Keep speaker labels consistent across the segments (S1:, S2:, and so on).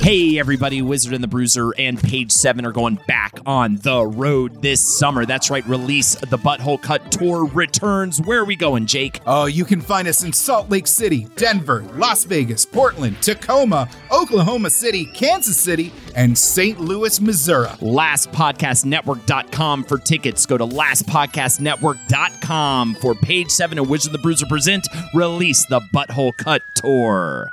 S1: Hey, everybody, Wizard and the Bruiser and Page 7 are going back on the road this summer. That's right, Release the Butthole Cut Tour returns. Where are we going, Jake?
S2: Oh, you can find us in Salt Lake City, Denver, Las Vegas, Portland, Tacoma, Oklahoma City, Kansas City, and St. Louis, Missouri.
S1: LastPodcastNetwork.com for tickets. Go to LastPodcastNetwork.com for Page 7 and Wizard and the Bruiser present Release the Butthole Cut Tour.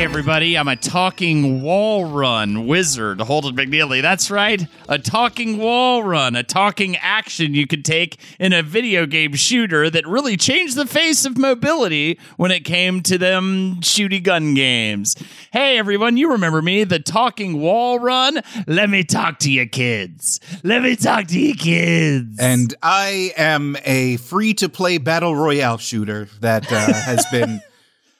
S1: Hey, everybody, I'm a talking wall run wizard, Holden McNeely. That's right, a talking wall run, a talking action you could take in a video game shooter that really changed the face of mobility when it came to them shooty gun games. Hey, everyone, you remember me, the talking wall run? Let me talk to you kids. Let me talk to you kids.
S2: And I am a free to play battle royale shooter that uh, has been.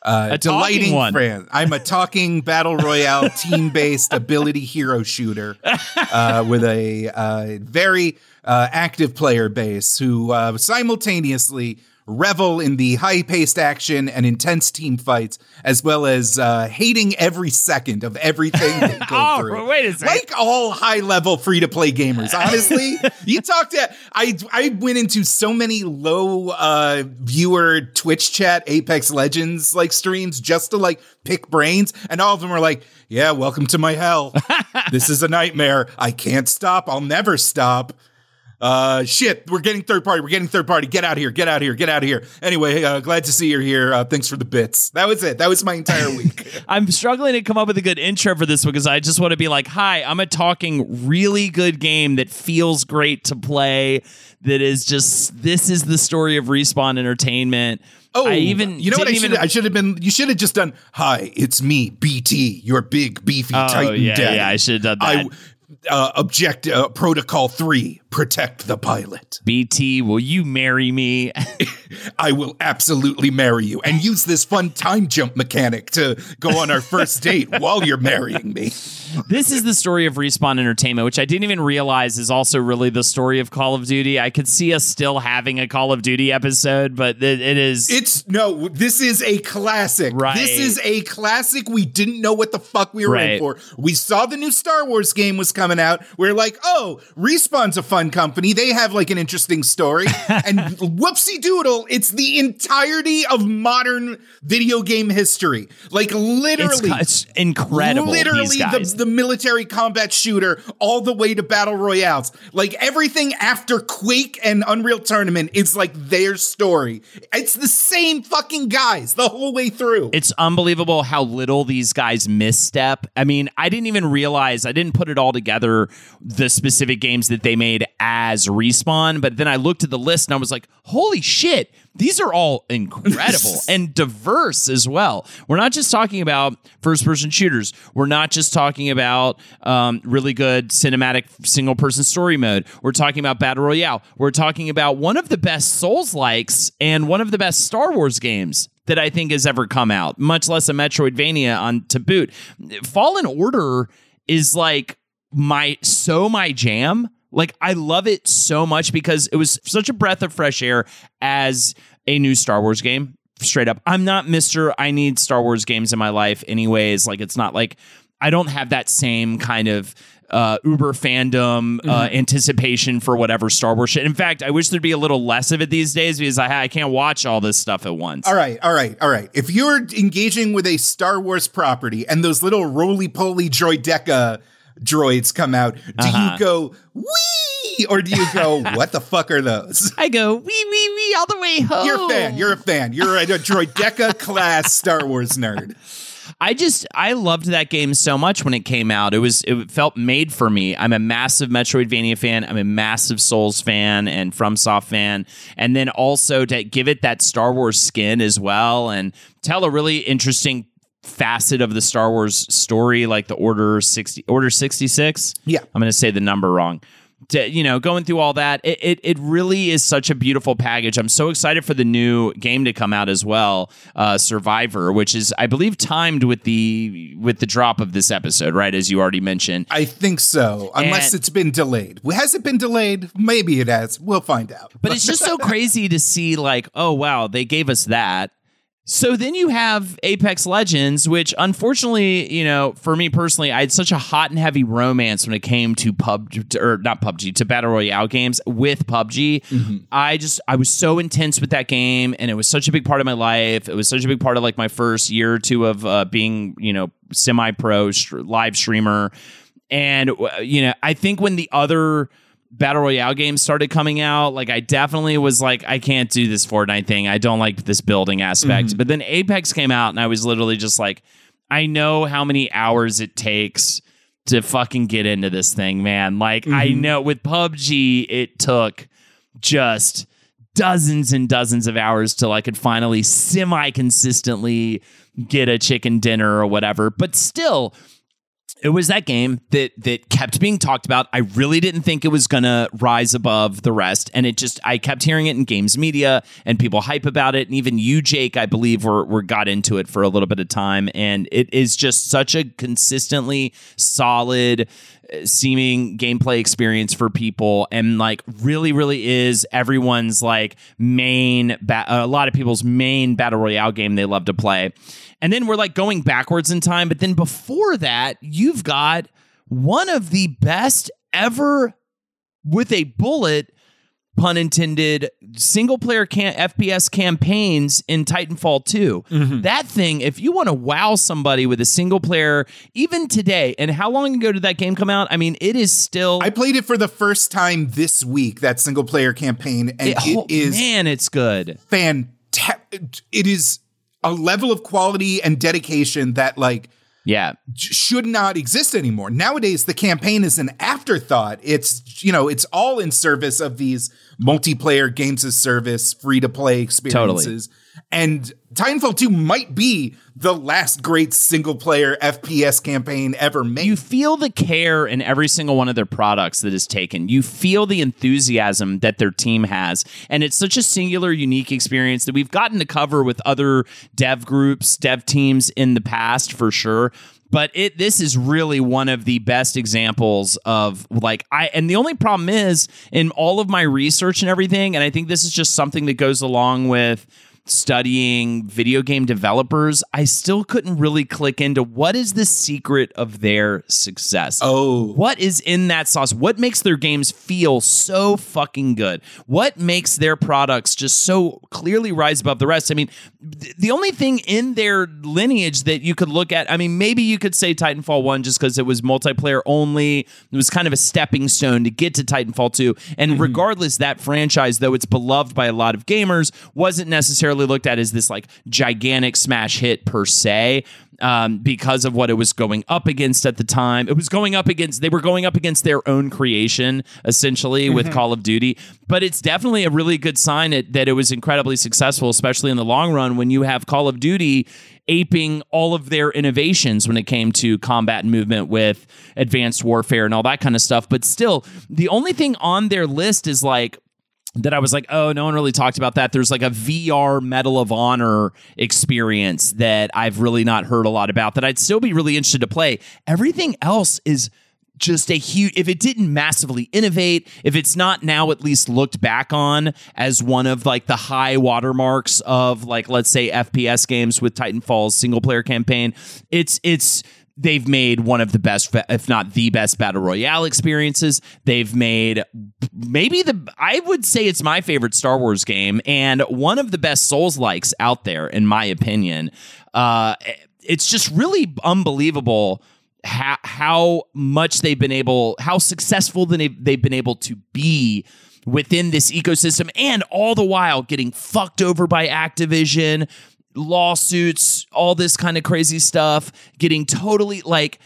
S2: Uh,
S1: A
S2: delighting
S1: one.
S2: friend. I'm a talking battle royale team based ability hero shooter uh, with a uh, very uh, active player base who uh, simultaneously revel in the high paced action and intense team fights, as well as uh, hating every second of everything they go
S1: Oh,
S2: through.
S1: wait a second.
S2: Like all high level free to play gamers, honestly. you talk to I I went into so many low uh viewer Twitch chat Apex Legends like streams just to like pick brains, and all of them are like, Yeah, welcome to my hell. this is a nightmare. I can't stop. I'll never stop. Uh, shit, we're getting third party. We're getting third party. Get out of here. Get out of here. Get out of here. Anyway, uh, glad to see you're here. Uh, thanks for the bits. That was it. That was my entire week.
S1: I'm struggling to come up with a good intro for this because I just want to be like, hi, I'm a talking really good game that feels great to play. That is just this is the story of respawn entertainment.
S2: Oh,
S1: I even
S2: you know what I should I should have been you should have just done hi it's me BT your big beefy
S1: Oh,
S2: Titan
S1: yeah,
S2: daddy
S1: yeah, I should have done that.
S2: I uh, object uh, protocol 3 protect the pilot
S1: BT, will you marry me?
S2: I will absolutely marry you and use this fun time jump mechanic to go on our first date while you're marrying me
S1: this is the story of Respawn Entertainment, which I didn't even realize is also really the story of Call of Duty. I could see us still having a Call of Duty episode, but it, is.
S2: It's no, this is a classic.
S1: Right.
S2: This is a classic. We didn't know what the fuck we were in for. We saw the new Star Wars game was coming out. We're like, oh, Respawn's a fun company. They have like an interesting story. and whoopsie doodle, it's the entirety of modern video game history. Like
S1: it's,
S2: literally.
S1: it's incredible.
S2: Literally,
S1: these guys.
S2: the, the military combat shooter, all the way to battle royales. Like everything after Quake and Unreal Tournament is like their story. It's the same fucking guys the whole way through.
S1: It's unbelievable how little these guys misstep. I mean, I didn't even realize, I didn't put it all together, the specific games that they made as Respawn. But then I looked at the list and I was like, holy shit, these are all incredible and diverse as well. We're not just talking about first person shooters, we're not just talking about um, really good cinematic single person story mode. We're talking about Battle Royale. We're talking about one of the best Souls likes and one of the best Star Wars games that I think has ever come out, much less a Metroidvania on to boot. Fallen Order is like my so my jam. Like I love it so much because it was such a breath of fresh air as a new Star Wars game. Straight up, I'm not Mister. I need Star Wars games in my life, anyways. Like it's not like I don't have that same kind of uh, Uber fandom uh, anticipation for whatever Star Wars shit. In fact, I wish there'd be a little less of it these days because I, I can't watch all this stuff at once.
S2: All right, all right, all right. If you're engaging with a Star Wars property and those little roly poly droideka droids come out, do
S1: Uh-huh.
S2: you go wee or do you go what the fuck are those?
S1: I go wee wee wee all the way home.
S2: You're a fan. You're a fan. You're a, a droideka class Star Wars nerd.
S1: I just I loved that game so much when it came out. It was it felt made for me. I'm a massive Metroidvania fan. I'm a massive Souls fan and FromSoft fan. And then also to give it that Star Wars skin as well and tell a really interesting facet of the Star Wars story like the Order 60 Order 66.
S2: Yeah.
S1: I'm going to say the number wrong. To, you know, going through all that, it, it it really is such a beautiful package. I'm so excited for the new game to come out as well, uh, Survivor, which is I believe timed with the with the drop of this episode, right? As you already mentioned.
S2: I think so, unless
S1: And-
S2: it's been delayed. Has it been delayed? Maybe it has. We'll find out.
S1: But it's just so crazy to see, like, oh wow, they gave us that. So then you have Apex Legends, which unfortunately, you know, for me personally, I had such a hot and heavy romance when it came to PUBG or not PUBG to battle royale games with PUBG. I just I was so intense with that game, and it was such a big part of my life. It was such a big part of like my first year or two of uh, being, you know, semi-pro str- live streamer. And uh, you know, I think when the other battle royale games started coming out, like I definitely was like, I can't do this Fortnite thing. I don't like this building aspect. Mm-hmm. But then Apex came out, and I was literally just like, I know how many hours it takes to fucking get into this thing, man. Like I mm-hmm. know with PUBG, it took just dozens and dozens of hours till I could finally semi consistently get a chicken dinner or whatever. But still, it was that game that that kept being talked about. I really didn't think it was gonna rise above the rest, and it just I kept hearing it in games media and people hype about it, and even you, Jake, I believe, were were got into it for a little bit of time, and it is just such a consistently solid seeming gameplay experience for people and like really really is everyone's like main ba- a lot of people's main battle royale game they love to play. And then we're like going backwards in time but then before that you've got one of the best ever with a bullet pun intended single player can- fps campaigns in titanfall 2 mm-hmm. that thing if you want to wow somebody with a single player even today and how long ago did that game come out? I mean it is still
S2: I played it for the first time this week, that single player campaign, and
S1: it- oh,
S2: it is
S1: man it's good.
S2: fantastic. It is a level of quality and dedication that, like,
S1: yeah
S2: should not exist anymore. Nowadays, the campaign is an afterthought. It's, you know, it's all in service of these multiplayer games as service, free to play experiences. And Titanfall 2 might be the last great single player FPS campaign ever made.
S1: you feel the care in every single one of their products that is taken. You feel the enthusiasm that their team has. And it's such a singular, unique experience that we've gotten to cover with other dev groups, dev teams in the past for sure. But it this is really one of the best examples of like I and the only problem is in all of my research and everything, and I think this is just something that goes along with studying video game developers, I still couldn't really click into what is the secret of their success.
S2: Oh.
S1: What is in that sauce? What makes their games feel so fucking good? What makes their products just so clearly rise above the rest? I mean, th- the only thing in their lineage that you could look at, I mean, maybe you could say Titanfall 1 just because it was multiplayer only. It was kind of a stepping stone to get to Titanfall 2. And mm-hmm. regardless, that franchise, though it's beloved by a lot of gamers, wasn't necessarily looked at as this like gigantic smash hit per se. Um, because of what it was going up against at the time, it was going up against. They were going up against their own creation, essentially, with Call of Duty. But it's definitely a really good sign that, that it was incredibly successful, especially in the long run when you have Call of Duty aping all of their innovations when it came to combat and movement with advanced warfare and all that kind of stuff. But still, the only thing on their list is like that I was like, oh, no one really talked about that. There's like a VR Medal of Honor experience that I've really not heard a lot about that I'd still be really interested to play. Everything else is just a huge if it didn't massively innovate if it's not now at least looked back on as one of like the high watermarks of like let's say fps games with titanfall's single player campaign it's it's they've made one of the best if not the best battle royale experiences. They've made maybe the i would say it's my favorite star wars game and one of the best souls likes out there in my opinion. Uh it's just really unbelievable how, how much they've been able, how successful they've, they've been able to be within this ecosystem, and all the while getting fucked over by Activision, lawsuits, all this kind of crazy stuff, getting totally like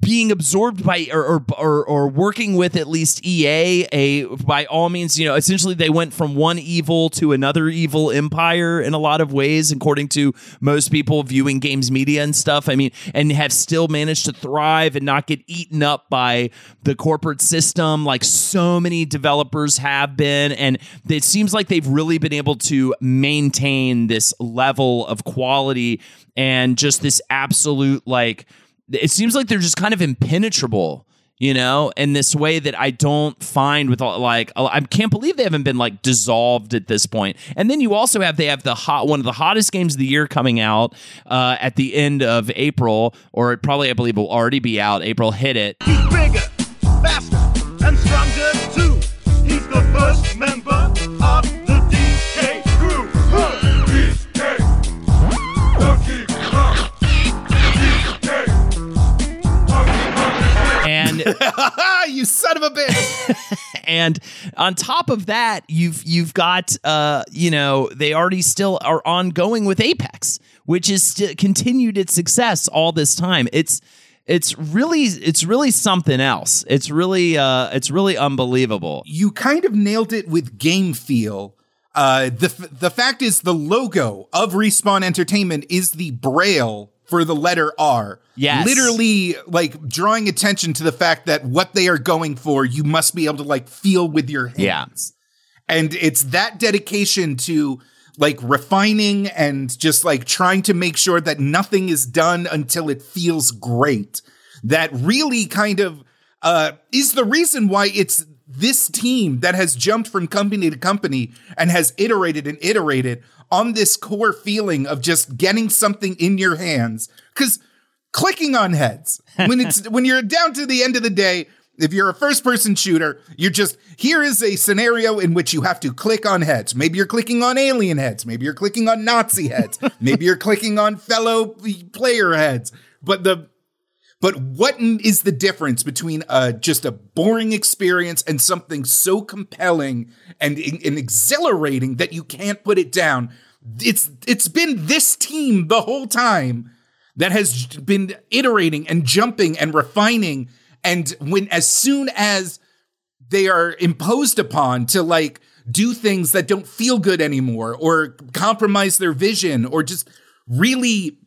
S1: being absorbed by or, or, or or working with at least EA a by all means you know essentially they went from one evil to another evil empire in a lot of ways according to most people viewing games media and stuff. I mean and have still managed to thrive and not get eaten up by the corporate system like so many developers have been. And it seems like they've really been able to maintain this level of quality and just this absolute like it seems like they're just kind of impenetrable you know, in this way that I don't find with all, like I can't believe they haven't been like dissolved at this point. And then you also have they have the hot one of the hottest games of the year coming out uh, at the end of April, or it probably I believe will already be out. April hit it.
S3: Bigger, faster, and stronger of
S2: a bitch.
S1: and on top of that, you've you've got uh, you know, they already still are ongoing with Apex, which is st- continued its success all this time. It's it's really it's really something else. It's really uh it's really unbelievable.
S2: you kind of nailed it with game feel. Uh, the f- the fact is, the logo of Respawn Entertainment is the braille for the letter R.
S1: Yes.
S2: literally, like drawing attention to the fact that what they are going for, you must be able to like feel with your hands.
S1: Yeah.
S2: and it's that dedication to like refining and just like trying to make sure that nothing is done until it feels great that really kind of uh, is the reason why it's this team that has jumped from company to company and has iterated and iterated on this core feeling of just getting something in your hands. Because clicking on heads when it's when you're down to the end of the day if you're a first person shooter you're just here is a scenario in which you have to click on heads. Maybe you're clicking on alien heads. Maybe you're clicking on nazi heads. Maybe you're clicking on fellow player heads. But the but what is the difference between uh, just a boring experience and something so compelling and, and exhilarating that you can't put it down? It's it's been this team the whole time that has been iterating and jumping and refining. And when as soon as they are imposed upon to like do things that don't feel good anymore or compromise their vision or just really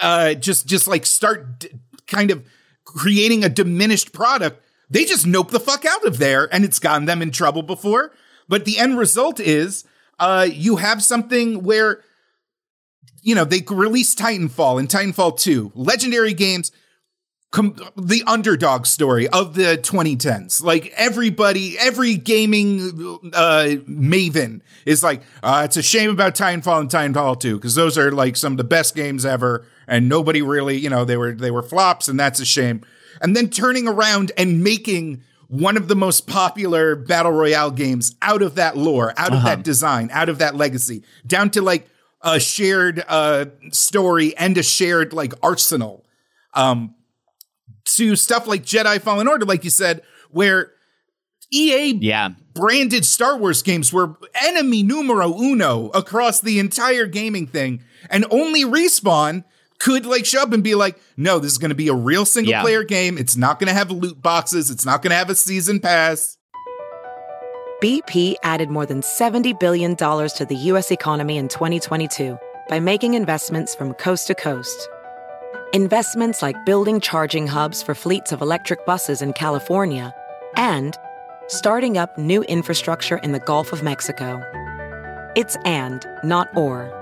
S2: uh just just like start d- kind of creating a diminished product they just nope the fuck out of there and it's gotten them in trouble before but the end result is uh you have something where you know they released titanfall and titanfall 2 legendary games com- the underdog story of the 2010s. Like everybody, every gaming uh, maven is like, uh, it's a shame about Titanfall and Titanfall 2 because those are like some of the best games ever, and nobody really, you know, they were they were flops, and that's a shame. And then turning around and making one of the most popular battle royale games out of that lore, out of that design, out of that legacy, down to like a shared uh, story and a shared like arsenal. Um, to stuff like Jedi Fallen Order, like you said, where EA
S1: Yeah.
S2: branded Star Wars games were enemy numero uno across the entire gaming thing, and only Respawn could like show up and be like, no, this is going to be a real single
S1: Yeah.
S2: player game. It's not going to have loot boxes. It's not going to have a season pass.
S4: BP added more than $70 billion to the U.S. economy in 2022 by making investments from coast to coast. Investments like building charging hubs for fleets of electric buses in California and starting up new infrastructure in the Gulf of Mexico. It's and, not or.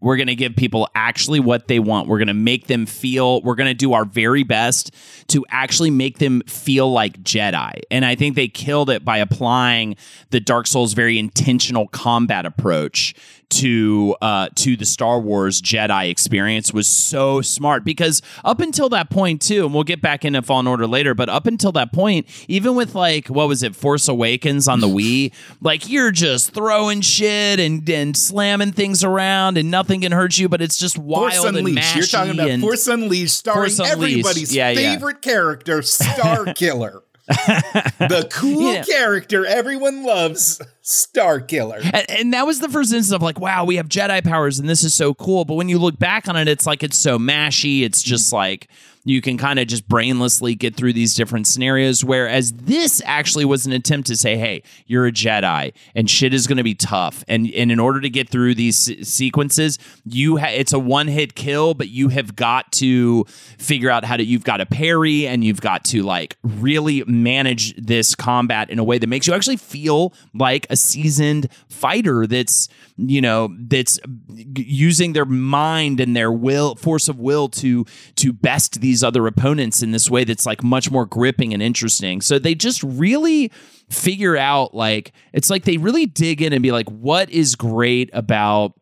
S1: we're going to give people actually what they want. We're going to make them feel we're going to do our very best to actually make them feel like Jedi. And I think they killed it by applying the Dark Souls very intentional combat approach to uh to the Star Wars Jedi experience was so smart because up until that point too, and we'll get back into Fallen Order later, but up until that point, even with like what was it, Force Awakens on the Wii, like you're just throwing shit and and slamming things around and nothing can hurt you, but it's just wild
S2: Force
S1: and
S2: Unleashed.
S1: mashy
S2: You're talking about
S1: and
S2: Force Unleashed, starring
S1: Force Unleashed.
S2: everybody's
S1: Yeah, yeah.
S2: favorite character, Star Killer. the cool
S1: Yeah.
S2: character everyone loves, Star Killer.
S1: And, and that was the first instance of like, wow, we have Jedi powers and this is so cool. But when you look back on it, it's like it's so mashy. It's just like you can kind of just brainlessly get through these different scenarios. Whereas this actually was an attempt to say, hey, you're a Jedi and shit is going to be tough. And, and in order to get through these se- sequences, you ha- it's a one hit kill, but you have got to figure out how to, you've got to parry and you've got to like really manage this combat in a way that makes you actually feel like a seasoned fighter that's you know that's using their mind and their will force of will to to best these other opponents in this way that's like much more gripping and interesting. So they just really figure out like it's like they really dig in and be like what is great about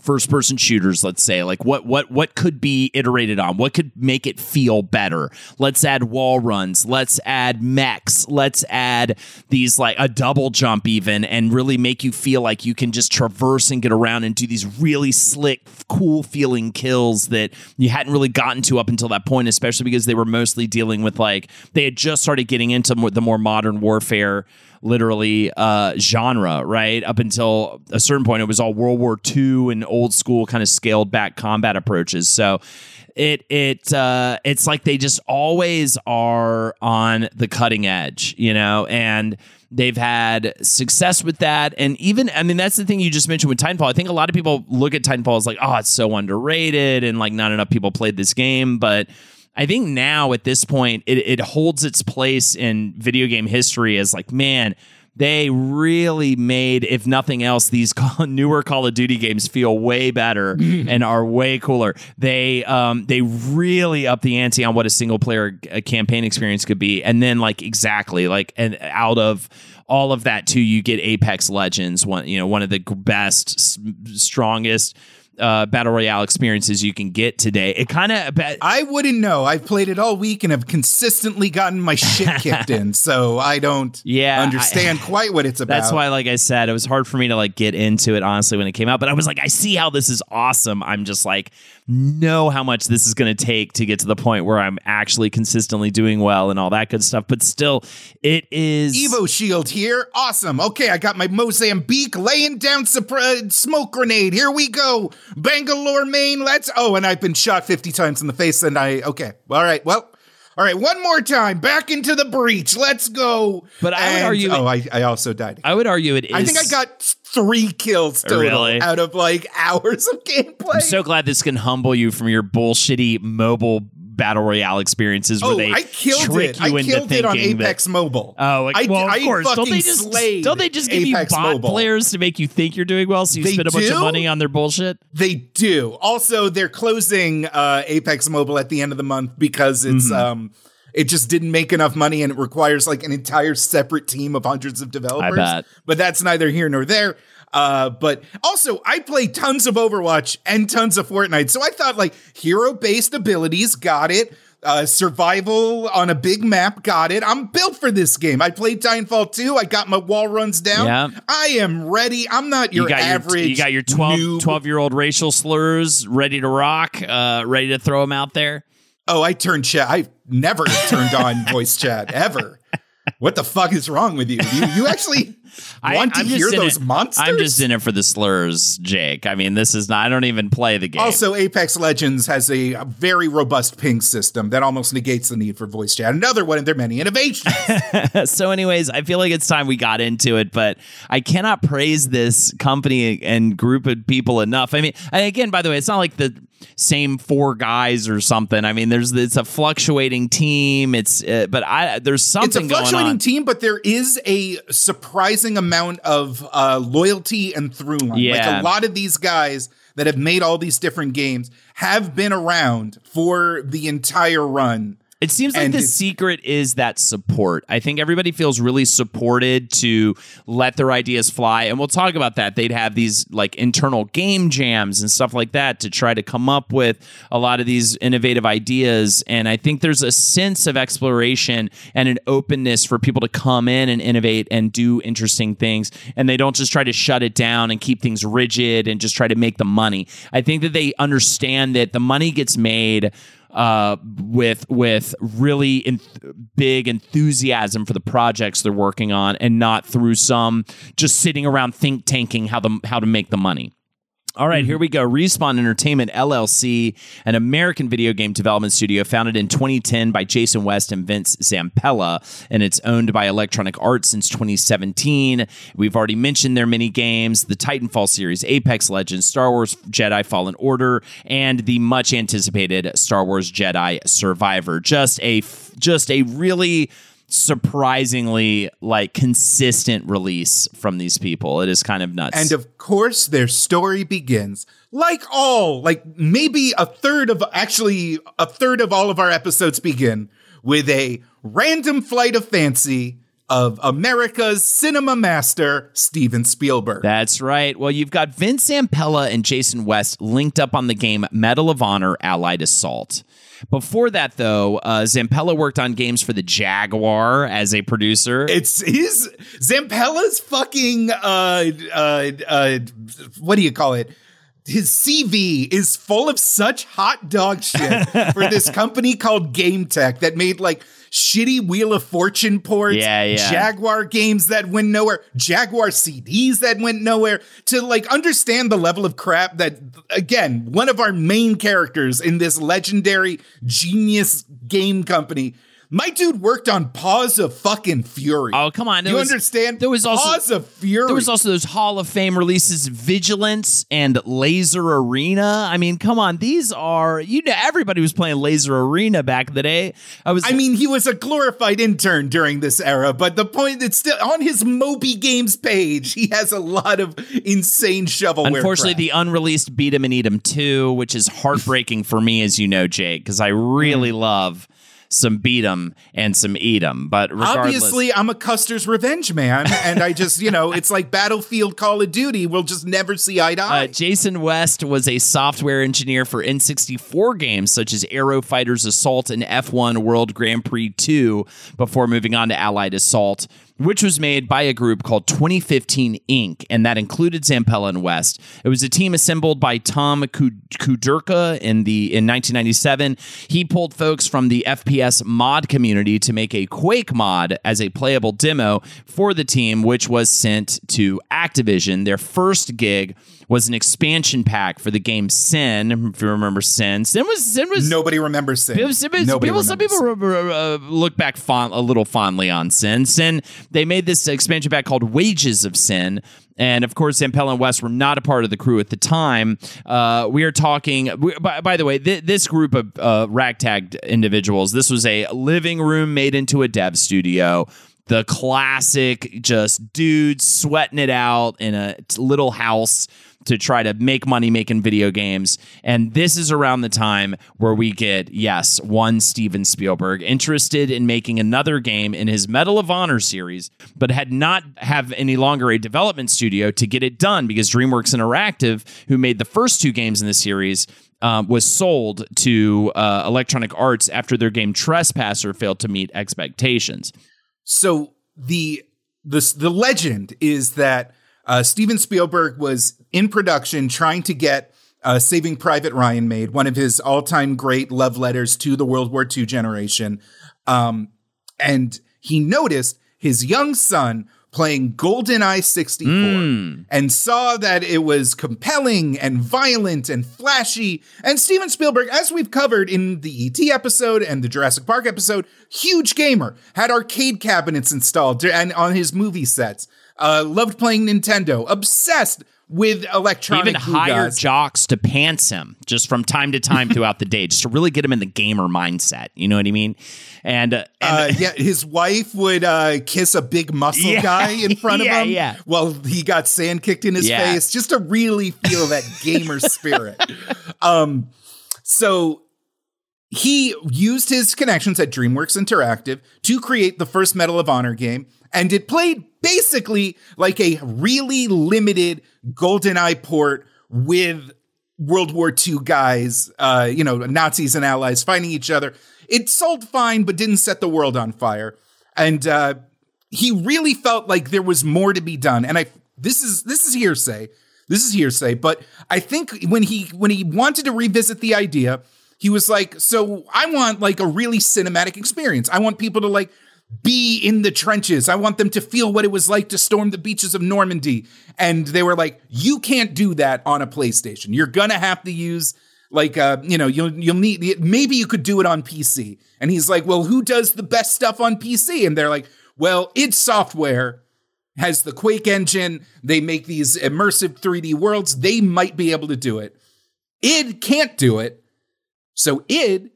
S1: first person shooters let's say like what what what could be iterated on? What could make it feel better? Let's add wall runs. Let's add mechs. Let's add these like a double jump even and really make you feel like you can just traverse and get around and do these really slick cool feeling kills that you hadn't really gotten to up until that point especially because they were mostly dealing with like they had just started getting into more, the more modern warfare literally uh, genre, right? Up until a certain point, it was all World War II and old school kind of scaled back combat approaches. So it it uh, it's like they just always are on the cutting edge, you know, and they've had success with that. And even I mean, that's the thing you just mentioned with Titanfall. I think a lot of people look at Titanfall as like, oh, it's so underrated, and like not enough people played this game, but I think now at this point, it, it holds its place in video game history as like, man, they really made, if nothing else, these newer Call of Duty games feel way better and are way cooler. They um they really up the ante on what a single player uh, campaign experience could be, and then like exactly like and out of all of that too, you get Apex Legends, one you know one of the best, strongest. Uh, battle royale experiences you can get today. It kind of
S2: I wouldn't know. I've played it all week and have consistently gotten my shit kicked in, so I don't
S1: Yeah, I-
S2: understand quite what it's about.
S1: That's why, like I said, it was hard for me to like get into it honestly when it came out. But I was like, I see how this is awesome. I'm just like, know how much this is going to take to get to the point where I'm actually consistently doing well and all that good stuff. But still, it is
S2: Evo Shield here. Awesome. Okay, I got my Mozambique laying down surprise smoke grenade. Here we go. Bangalore, main. Let's. Oh, and I've been shot 50 times in the face and I. Okay. All right. Well. All right, one more time. Back into the breach. Let's go.
S1: But I would
S2: And-
S1: argue it-
S2: Oh, I, I also died.
S1: I would argue it is.
S2: I think I got three kills total
S1: Really?
S2: out of like hours of gameplay.
S1: I'm so glad this can humble you from your bullshitty mobile battle royale experiences where
S2: oh,
S1: they
S2: I killed
S1: trick
S2: it.
S1: you
S2: I
S1: into
S2: killed it on
S1: thinking that-
S2: Apex Mobile.
S1: Oh, like,
S2: I,
S1: well, of
S2: I
S1: course. Don't they just don't they just give
S2: Apex
S1: you bot
S2: Mobile.
S1: players to make you think you're doing well, so you
S2: They
S1: spend a bunch of money on their bullshit?
S2: They do. Also, they're closing uh, Apex Mobile at the end of the month because it's
S1: Mm-hmm.
S2: um it just didn't make enough money and it requires like an entire separate team of hundreds of developers.
S1: bet.
S2: But that's neither here nor there. Uh, but also, I play tons of Overwatch and tons of Fortnite, so I thought like hero based abilities, got it. Uh, survival on a big map, got it. I'm built for this game. I played Titanfall 2. I got my wall runs down.
S1: Yeah.
S2: I am ready. I'm not your
S1: you
S2: average.
S1: your you got your 12,
S2: noob.
S1: 12 year old racial slurs ready to rock, uh, ready to throw them out there.
S2: Oh, I turned chat. I've never turned on voice chat ever. What the fuck is wrong with you? You you actually
S1: I-
S2: want to
S1: I'm just
S2: hear
S1: in
S2: those
S1: it-
S2: monsters?
S1: I'm just in it for the slurs, Jake. I mean, this is not. I don't even play the game.
S2: Also, Apex Legends has a, a very robust ping system that almost negates the need for voice chat. Another one of their many innovations.
S1: so anyways i feel like it's time we got into it but i cannot praise this company and group of people enough i mean and again by the way it's not like the same four guys or something i mean there's it's a fluctuating team it's uh, but i there's something.
S2: it's a fluctuating team, but there is a surprising amount of uh, loyalty and through line.
S1: Yeah.
S2: Like a lot of these guys that have made all these different games have been around for the entire run.
S1: It seems like
S2: And
S1: the secret is that support. I think everybody feels really supported to let their ideas fly. And we'll talk about that. They'd have these like internal game jams and stuff like that to try to come up with a lot of these innovative ideas. And I think there's a sense of exploration and an openness for people to come in and innovate and do interesting things. And they don't just try to shut it down and keep things rigid and just try to make the money. I think that they understand that the money gets made uh, with with really en- big enthusiasm for the projects they're working on, and not through some just sitting around think tanking how the how to make the money. All right, here mm-hmm. we go. Respawn Entertainment LLC, an American video game development studio founded in 2010 by Jason West and Vince Zampella, and it's owned by Electronic Arts since 2017. We've already mentioned their mini games, the Titanfall series, Apex Legends, Star Wars Jedi Fallen Order, and the much anticipated Star Wars Jedi Survivor. Just a just a really surprisingly like consistent release from these people. It is kind of nuts.
S2: And of course, their story begins like all, like maybe a third of, actually, a third of all of our episodes begin with a random flight of fancy of America's cinema master, Steven Spielberg.
S1: That's right. Well, you've got Vince Zampella and Jason West linked up on the game Medal of Honor Allied Assault. Before that, though, uh, Zampella worked on games for the Jaguar as a producer.
S2: It's his Zampella's fucking uh uh uh what do you call it? His CV is full of such hot dog shit for this company called Game Tech that made like shitty Wheel of Fortune ports,
S1: Yeah, yeah.
S2: Jaguar games that went nowhere, Jaguar CDs that went nowhere. To like understand the level of crap that again, one of our main characters in this legendary genius game company. My dude worked on Paws of fucking Fury.
S1: Oh, come on. There
S2: you
S1: was-
S2: understand?
S1: there was also-
S2: Paws of Fury.
S1: There was also those Hall of Fame releases, Vigilance and Laser Arena. I mean, come on, these are you know everybody was playing Laser Arena back in the day. I was
S2: I mean, he was a glorified intern during this era, but the point it's still on his Moby Games page, he has a lot of insane shovelware.
S1: Unfortunately,
S2: crap.
S1: the unreleased Beat 'em and Eat 'em 2, which is heartbreaking for me, as you know, Jake, because I really
S2: Hmm.
S1: love some Beat 'em and some Eat 'em. But regardless,
S2: Obviously, I'm a Custer's revenge man, and I just, you know, it's like Battlefield Call of Duty. We'll just never see eye to eye.
S1: Uh, Jason West was a software engineer for N64 games such as Aero Fighters Assault and F1 World Grand Prix 2 before moving on to Allied Assault, which was made by a group called 2015 Inc., and that included Zampella and West. It was a team assembled by Tom Kud- Kudirka in the in 1997. He pulled folks from the FPS mod community to make a Quake mod as a playable demo for the team, which was sent to Activision. Their first gig was an expansion pack for the game Sin. If you remember Sin, Sin was Sin was
S2: Nobody remembers Sin.
S1: People, some
S2: Nobody
S1: people, some people uh, look back fond, a little fondly on Sin. Sin, they made this expansion pack called Wages of Sin. And of course, Zampella and West were not a part of the crew at the time. Uh, we are talking, we, by, by the way, th- this group of uh, ragtag individuals, this was a living room made into a dev studio. The classic, just dudes sweating it out in a little house to try to make money making video games. And this is around the time where we get, yes, one Steven Spielberg interested in making another game in his Medal of Honor series, but had not have any longer a development studio to get it done because DreamWorks Interactive, who made the first two games in the series, um, was sold to uh, Electronic Arts after their game Trespasser failed to meet expectations.
S2: So the the the legend is that uh, Steven Spielberg was in production trying to get uh, Saving Private Ryan made, one of his all time great love letters to the World War II generation. Um, and he noticed his young son playing GoldenEye 64 and saw that it was compelling and violent and flashy. And Steven Spielberg, as we've covered in the ET episode and the Jurassic Park episode, huge gamer, had arcade cabinets installed and on his movie sets. Uh, loved playing Nintendo, obsessed with electronic
S1: Even hire
S2: Bugaz.
S1: jocks to pants him just from time to time throughout the day, just to really get him in the gamer mindset. You know what I mean? And, uh, and
S2: Uh, yeah, his wife would uh, kiss a big muscle
S1: Yeah.
S2: guy in front
S1: Yeah,
S2: of him
S1: yeah.
S2: while he got sand kicked in his
S1: Yeah.
S2: face, just to really feel that gamer spirit. Um, so he used his connections at DreamWorks Interactive to create the first Medal of Honor game, and it played basically like a really limited GoldenEye port with World War II guys, uh, you know, Nazis and allies fighting each other. It sold fine, but didn't set the world on fire. And uh, he really felt like there was more to be done. And I this is this is hearsay. This is hearsay, but I think when he when he wanted to revisit the idea, he was like, "So I want like a really cinematic experience. I want people to like be in the trenches. I want them to feel what it was like to storm the beaches of Normandy." And they were like, "You can't do that on a PlayStation. You're gonna have to use like uh, you know, you'll you'll need maybe you could do it on PC." And he's like, "Well, who does the best stuff on PC?" And they're like, "Well, id Software." has the Quake engine. They make these immersive 3D worlds. They might be able to do it. id can't do it. So id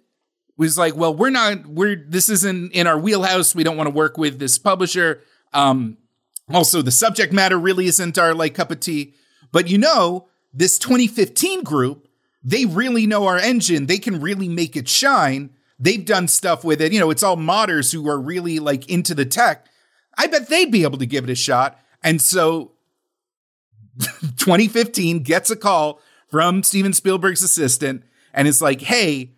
S2: was like, well, we're not, we're, this isn't in our wheelhouse. We don't want to work with this publisher. Um, also, the subject matter really isn't our like cup of tea. But you know, this 2015 group, they really know our engine. They can really make it shine. They've done stuff with it. You know, it's all modders who are really like into the tech. I bet they'd be able to give it a shot. And so 2015 gets a call from Steven Spielberg's assistant and is like, hey,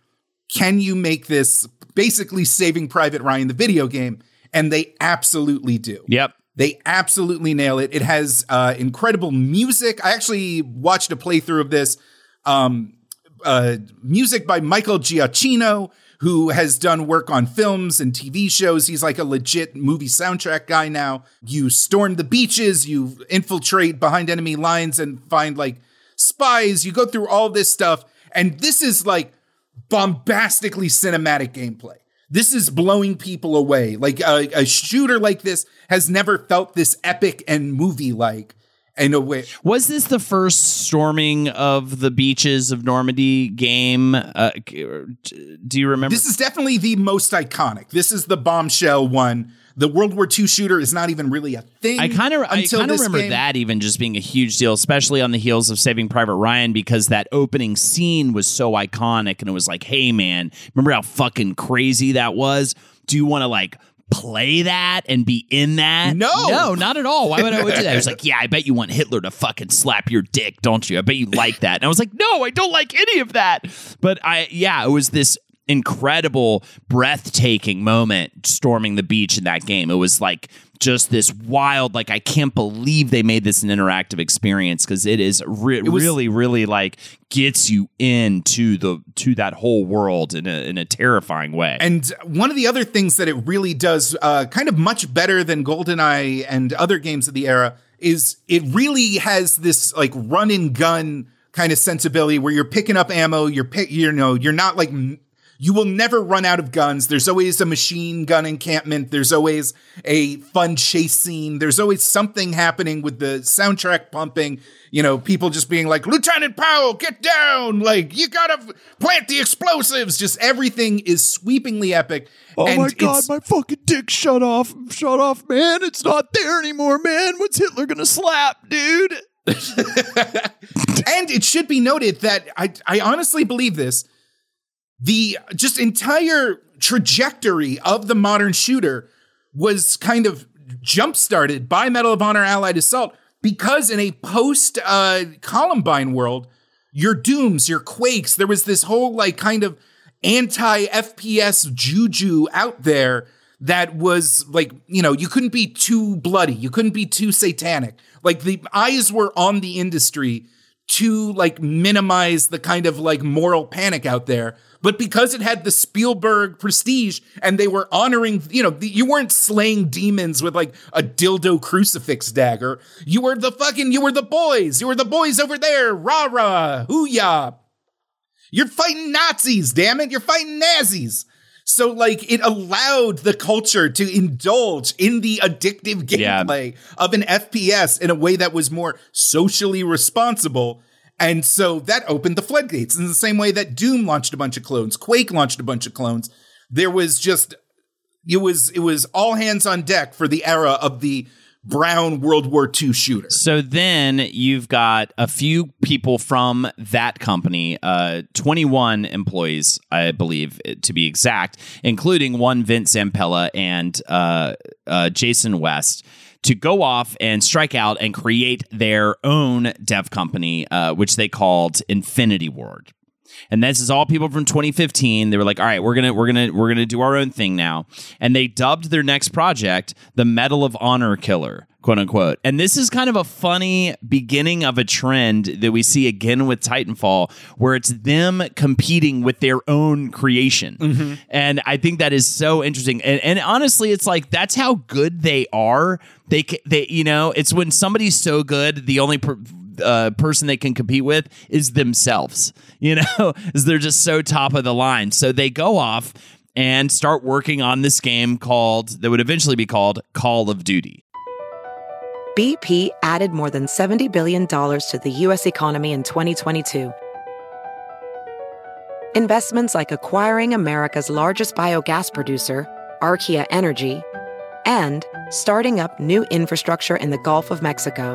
S2: can you make this basically Saving Private Ryan, the video game? And they absolutely do.
S1: Yep.
S2: They absolutely nail it. It has uh, incredible music. I actually watched a playthrough of this. Um, uh, music by Michael Giacchino, who has done work on films and TV shows. He's like a legit movie soundtrack guy now. You storm the beaches, you infiltrate behind enemy lines and find like spies. You go through all this stuff. And this is like bombastically cinematic gameplay. This is blowing people away. Like a, a shooter like this has never felt this epic and movie like in a way.
S1: Was this the first storming of the beaches of Normandy game? Uh, do you remember?
S2: This is definitely the most iconic. This is the bombshell one. The World War II shooter is not even really a thing.
S1: I kind of I kind of remember
S2: game.
S1: that even just being a huge deal, especially on the heels of Saving Private Ryan, because that opening scene was so iconic, and it was like, hey man, remember how fucking crazy that was? Do you want to like play that and be in that?
S2: No.
S1: no, not at all. Why would I would do that? I was like, yeah, I bet you want Hitler to fucking slap your dick, don't you? I bet you like that. And I was like, no, I don't like any of that. But I, yeah, it was this incredible, breathtaking moment storming the beach in that game. It was like just this wild, like I can't believe they made this an interactive experience because it is re-
S2: was-
S1: really, really like gets you into the to that whole world in a in a terrifying way.
S2: And one of the other things that it really does, uh, kind of much better than GoldenEye and other games of the era, is it really has this like run and gun kind of sensibility where you're picking up ammo. You're pick, you know, you're not like you will never run out of guns. There's always a machine gun encampment. There's always a fun chase scene. There's always something happening with the soundtrack pumping. You know, people just being like, Lieutenant Powell, get down! Like, you gotta plant the explosives. Just everything is sweepingly epic.
S1: Oh
S2: And
S1: my god, my fucking dick shut off. Shut off, man. It's not there anymore, man. What's Hitler gonna slap, dude?
S2: and it should be noted that I, I honestly believe this. The just entire trajectory of the modern shooter was kind of jump started by Medal of Honor Allied Assault because in a post uh, Columbine world, your Dooms, your Quakes, there was this whole like kind of anti FPS juju out there that was like, you know, you couldn't be too bloody, you couldn't be too satanic. Like the eyes were on the industry to like minimize the kind of like moral panic out there. But because it had the Spielberg prestige and they were honoring, you know, you weren't slaying demons with like a dildo crucifix dagger. You were the fucking, you were the boys. You were the boys over there. Rah rah, hoo-yah. You're fighting Nazis, damn it. You're fighting Nazis. So like it allowed the culture to indulge in the addictive
S1: Yeah.
S2: gameplay of an FPS in a way that was more socially responsible. And so that opened the floodgates in the same way that Doom launched a bunch of clones, Quake launched a bunch of clones. There was just it was it was all hands on deck for the era of the brown World War II shooter.
S1: So then you've got a few people from that company, uh, 21 employees, I believe, to be exact, including one Vince Zampella and uh, uh, Jason West, to go off and strike out and create their own dev company, uh, which they called Infinity Ward. And this is all people from 2015. They were like, "All right, we're gonna we're gonna we're gonna do our own thing now." And they dubbed their next project the Medal of Honor Killer, quote unquote. And this is kind of a funny beginning of a trend that we see again with Titanfall, where it's them competing with their own creation. Mm-hmm. And I think that is so interesting. And, and honestly, it's like that's how good they are. They they you know, it's when somebody's so good, the only per- uh, person they can compete with is themselves. You know, is they're just so top of the line. So they go off and start working on this game called that would eventually be called Call of Duty.
S4: BP added more than $70 billion to the U.S. economy in 2022. Investments like acquiring America's largest biogas producer, Archaea Energy, and starting up new infrastructure in the Gulf of Mexico.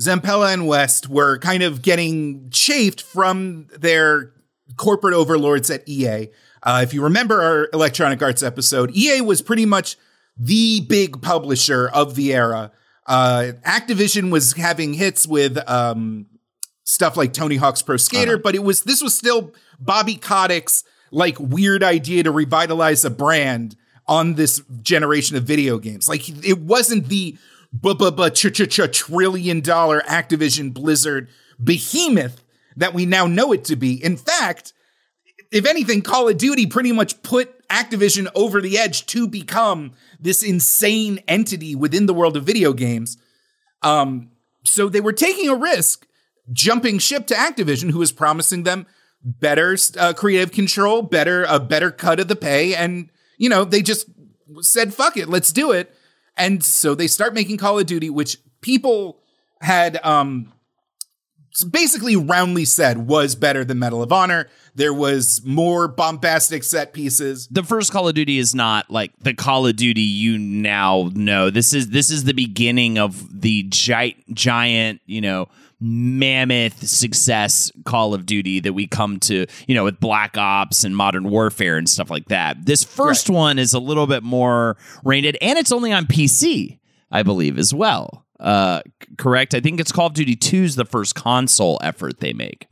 S2: Zampella and West were kind of getting chafed from their corporate overlords at EA. Uh, if you remember our Electronic Arts episode, EA was pretty much the big publisher of the era. Uh, Activision was having hits with um, stuff like Tony Hawk's Pro Skater, but it was this was still Bobby Kotick's like weird idea to revitalize a brand on this generation of video games. Like it wasn't the bu- bu- ch- ch- ch- trillion dollar Activision Blizzard behemoth that we now know it to be. In fact, if anything, Call of Duty pretty much put Activision over the edge to become this insane entity within the world of video games. Um, so they were taking a risk jumping ship to Activision, who was promising them better uh, creative control, better a better cut of the pay, and you know they just said fuck it, let's do it. And so they start making Call of Duty, which people had um, basically roundly said was better than Medal of Honor. There was more bombastic set pieces.
S1: the first Call of Duty is not like the Call of Duty you now know. This is this is the beginning of the giant giant, you know, mammoth success Call of Duty that we come to, you know, with Black Ops and Modern Warfare and stuff like that. This first one is a little bit more rated and it's only on PC, I believe, as well. Uh correct? I think it's Call of Duty 2 is the first console effort they make.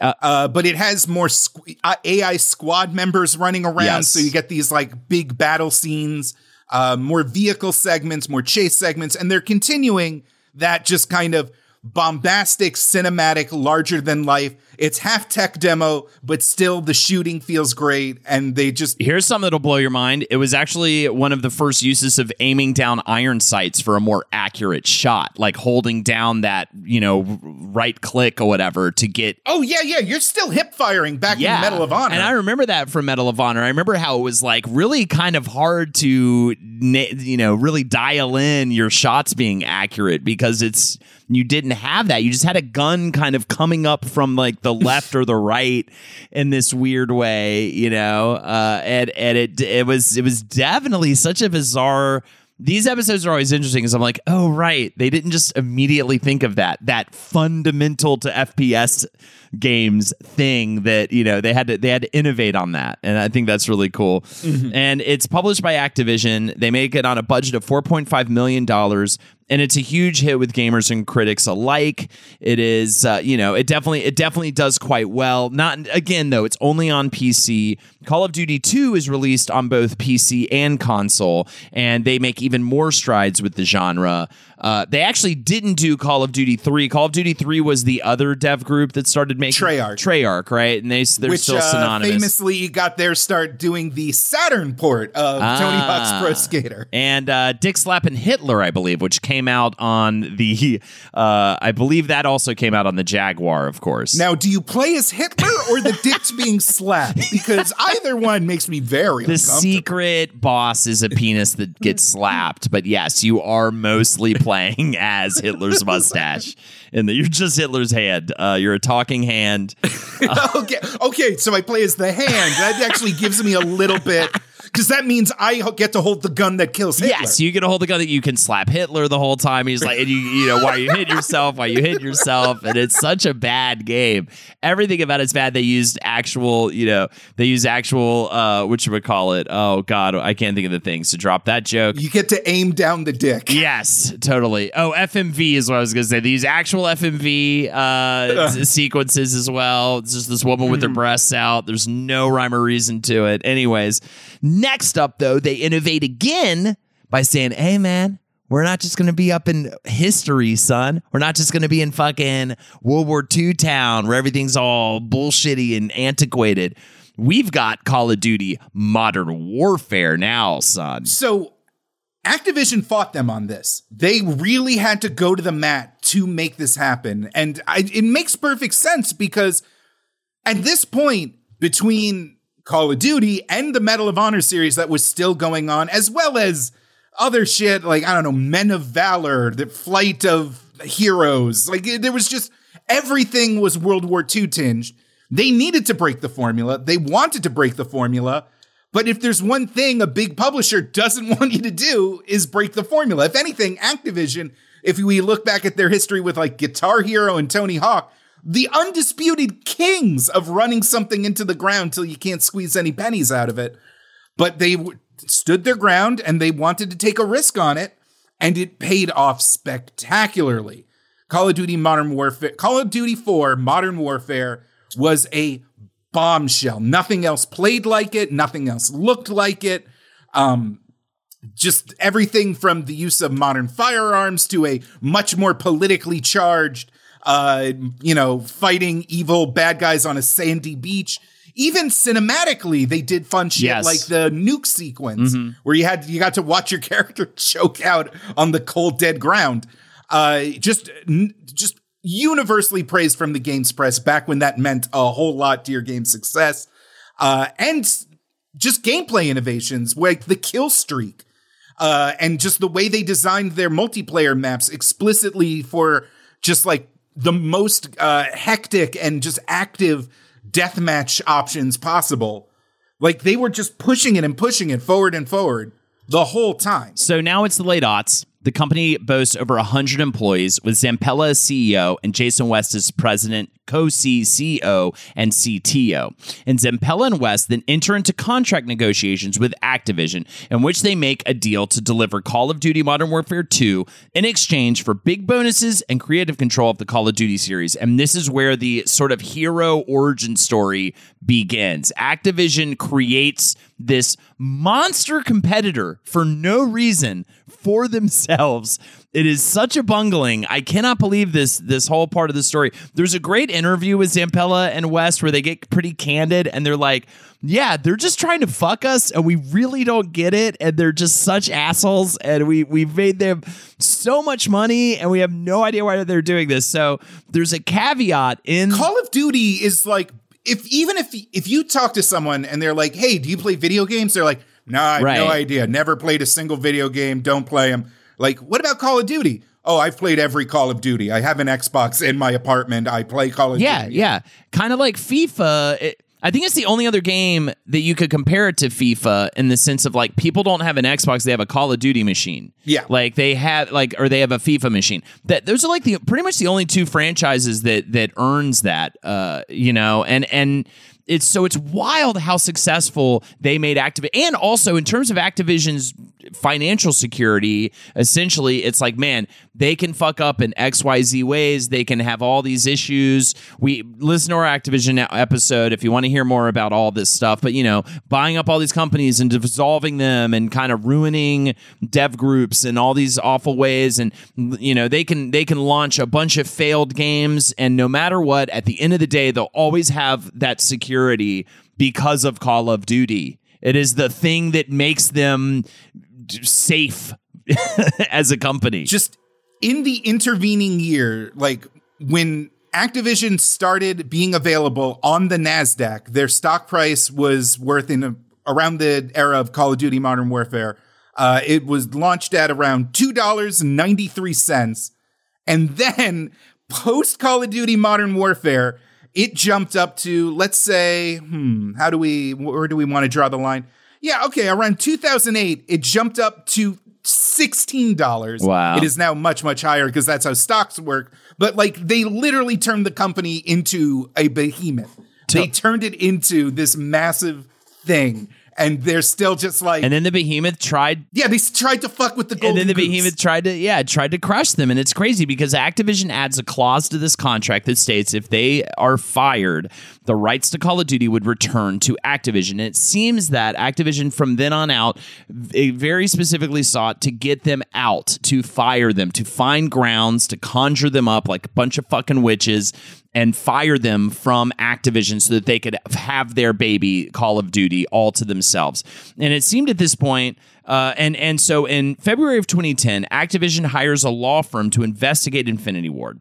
S2: Uh, but it has more squ- uh, AI squad members running around,
S1: Yes.
S2: so you get these like big battle scenes, uh, more vehicle segments, more chase segments, and they're continuing that just kind of bombastic, cinematic, larger than life. It's half tech demo, but still the shooting feels great. And they just
S1: Here's something that'll blow your mind. It was actually one of the first uses of aiming down iron sights for a more accurate shot, like holding down that, you know, right click or whatever to get
S2: Oh yeah, yeah, you're still hip firing back in Medal of Honor.
S1: And I remember that from Medal of Honor. I remember how it was like really kind of hard to, you know, really dial in your shots being accurate because it's you didn't have that. You just had a gun kind of coming up from like the left or the right in this weird way, you know. Uh, and and it it was it was definitely such a bizarre these episodes are always interesting because I'm like, oh right, they didn't just immediately think of that that fundamental to FPS games thing that you know they had to they had to innovate on that, and I think that's really cool. And it's published by Activision. They make it on a budget of 4.5 million dollars. And it's a huge hit with gamers and critics alike. It is, uh, you know, it definitely, it definitely does quite well. Not again though; it's only on PC. Call of Duty 2 is released on both PC and console, and they make even more strides with the genre. Uh, they actually didn't do Call of Duty 3. Call of Duty 3 was the other dev group that started making
S2: Treyarch.
S1: Treyarch, right? And they they're
S2: which
S1: still
S2: uh,
S1: synonymous.
S2: famously got their start doing the Saturn port of Tony Hawk's
S1: Ah.
S2: Pro Skater.
S1: and uh, Dick Slappin' Hitler, I believe, which came out on the, uh, I believe that also came out on the Jaguar, of course.
S2: Now, do you play as Hitler or the dicks being slapped? Because either one makes me very
S1: the secret boss is a penis that gets slapped, but yes, you are mostly playing as Hitler's mustache, and you're just Hitler's hand. Uh, you're a talking hand.
S2: okay, okay. So I play as the hand. That actually gives me a little bit because that means I get to hold the gun that kills Hitler.
S1: Yes, you get to hold the gun that you can slap Hitler the whole time. He's like, and you, you know, why you hit yourself, why you hit yourself, and it's such a bad game. Everything about it's bad. They used actual, you know, they used actual, uh, what should we call it? Oh God, I can't think of the things to drop that joke.
S2: you get to aim down the dick.
S1: Yes, totally. Oh, FMV is what I was going to say. They use actual FMV uh, sequences as well. It's just this woman with her breasts out. There's no rhyme or reason to it. Anyways, next up, though, they innovate again by saying, hey, man, we're not just going to be up in history, son. We're not just going to be in fucking World War II town where everything's all bullshitty and antiquated. We've got Call of Duty Modern Warfare now, son.
S2: So Activision fought them on this. They really had to go to the mat to make this happen. And I, it makes perfect sense because at this point, between Call of Duty and the Medal of Honor series that was still going on, as well as other shit like, I don't know, Men of Valor, the Flight of Heroes, like there was just everything was World War II tinged. They needed to break the formula. They wanted to break the formula. But if there's one thing a big publisher doesn't want you to do is break the formula. If anything, Activision, if we look back at their history with like Guitar Hero and Tony Hawk, the undisputed kings of running something into the ground till you can't squeeze any pennies out of it. But they w- stood their ground and they wanted to take a risk on it, and it paid off spectacularly. Call of Duty Modern Warfare, Call of Duty 4 Modern Warfare was a bombshell. Nothing else played like it, nothing else looked like it. Um, just everything from the use of modern firearms to a much more politically charged, uh, you know, fighting evil bad guys on a sandy beach. Even cinematically, they did fun shit
S1: Yes.
S2: like the nuke sequence where you had you got to watch your character choke out on the cold dead ground. Uh, just n- just universally praised from the games press back when that meant a whole lot to your game's success. Uh, and just gameplay innovations like the kill streak uh, and just the way they designed their multiplayer maps explicitly for just like the most uh, hectic and just active deathmatch options possible. Like they were just pushing it and pushing it forward and forward the whole time.
S1: So now it's the late aughts. The company boasts over 100 employees, with Zampella as CEO and Jason West as president, co CEO, and CTO. And Zampella and West then enter into contract negotiations with Activision, in which they make a deal to deliver Call of Duty Modern Warfare 2 in exchange for big bonuses and creative control of the Call of Duty series. And this is where the sort of hero origin story begins. Activision creates this monster competitor for no reason for themselves. It is such a bungling. I cannot believe this this whole part of the story. There's a great interview with Zampella and West where they get pretty candid and they're like, "Yeah, they're just trying to fuck us and we really don't get it and they're just such assholes and we we've made them so much money and we have no idea why they're doing this." So, there's a caveat in
S2: Call of Duty is like if even if if you talk to someone and they're like, "Hey, do you play video games?" They're like, "No, I have no idea. Never played a single video game. Don't play them." Like, what about Call of Duty? Oh, I've played every Call of Duty. I have an Xbox in my apartment. I play Call of
S1: Yeah,
S2: Duty.
S1: Yeah, yeah. Kind of like FIFA. It, I think it's the only other game that you could compare it to FIFA in the sense of like people don't have an Xbox, they have a Call of Duty machine.
S2: Yeah.
S1: Like they have like or they have a FIFA machine. That those are like the pretty much the only two franchises that that earns that uh you know and and it's so it's wild how successful they made Activision, and also in terms of Activision's financial security. Essentially, it's like, man, they can fuck up in X, Y, Z ways. They can have all these issues. We listen to our Activision episode if you want to hear more about all this stuff. But you know, buying up all these companies and dissolving them and kind of ruining dev groups in all these awful ways, and you know, they can they can launch a bunch of failed games, and no matter what, at the end of the day, they'll always have that security because of Call of Duty. It is the thing that makes them safe as a company.
S2: just in the intervening year, like when Activision started being available on the Nasdaq, their stock price was worth in a, around the era of Call of Duty Modern Warfare. Uh, it was launched at around two dollars and ninety three cents, and then post Call of Duty Modern Warfare, it jumped up to let's say, hmm, how do we, where do we want to draw the line? Yeah, okay, around 2008, it jumped up to $16.
S1: Wow.
S2: It is now much, much higher because that's how stocks work. But like they literally turned the company into a behemoth. They turned it into this massive thing. And they're still just like,
S1: and then the behemoth tried
S2: yeah, they tried to fuck with the
S1: and then the
S2: goose.
S1: behemoth tried to yeah tried to crush them and it's crazy because activision adds a clause to this contract that states if they are fired the rights to call of duty would return to activision and it seems that activision from then on out very specifically sought to get them out to fire them to find grounds to conjure them up like a bunch of fucking witches and fire them from Activision so that they could have their baby Call of Duty all to themselves. And it seemed at this point, uh, and and so in February of 2010, Activision hires a law firm to investigate Infinity Ward.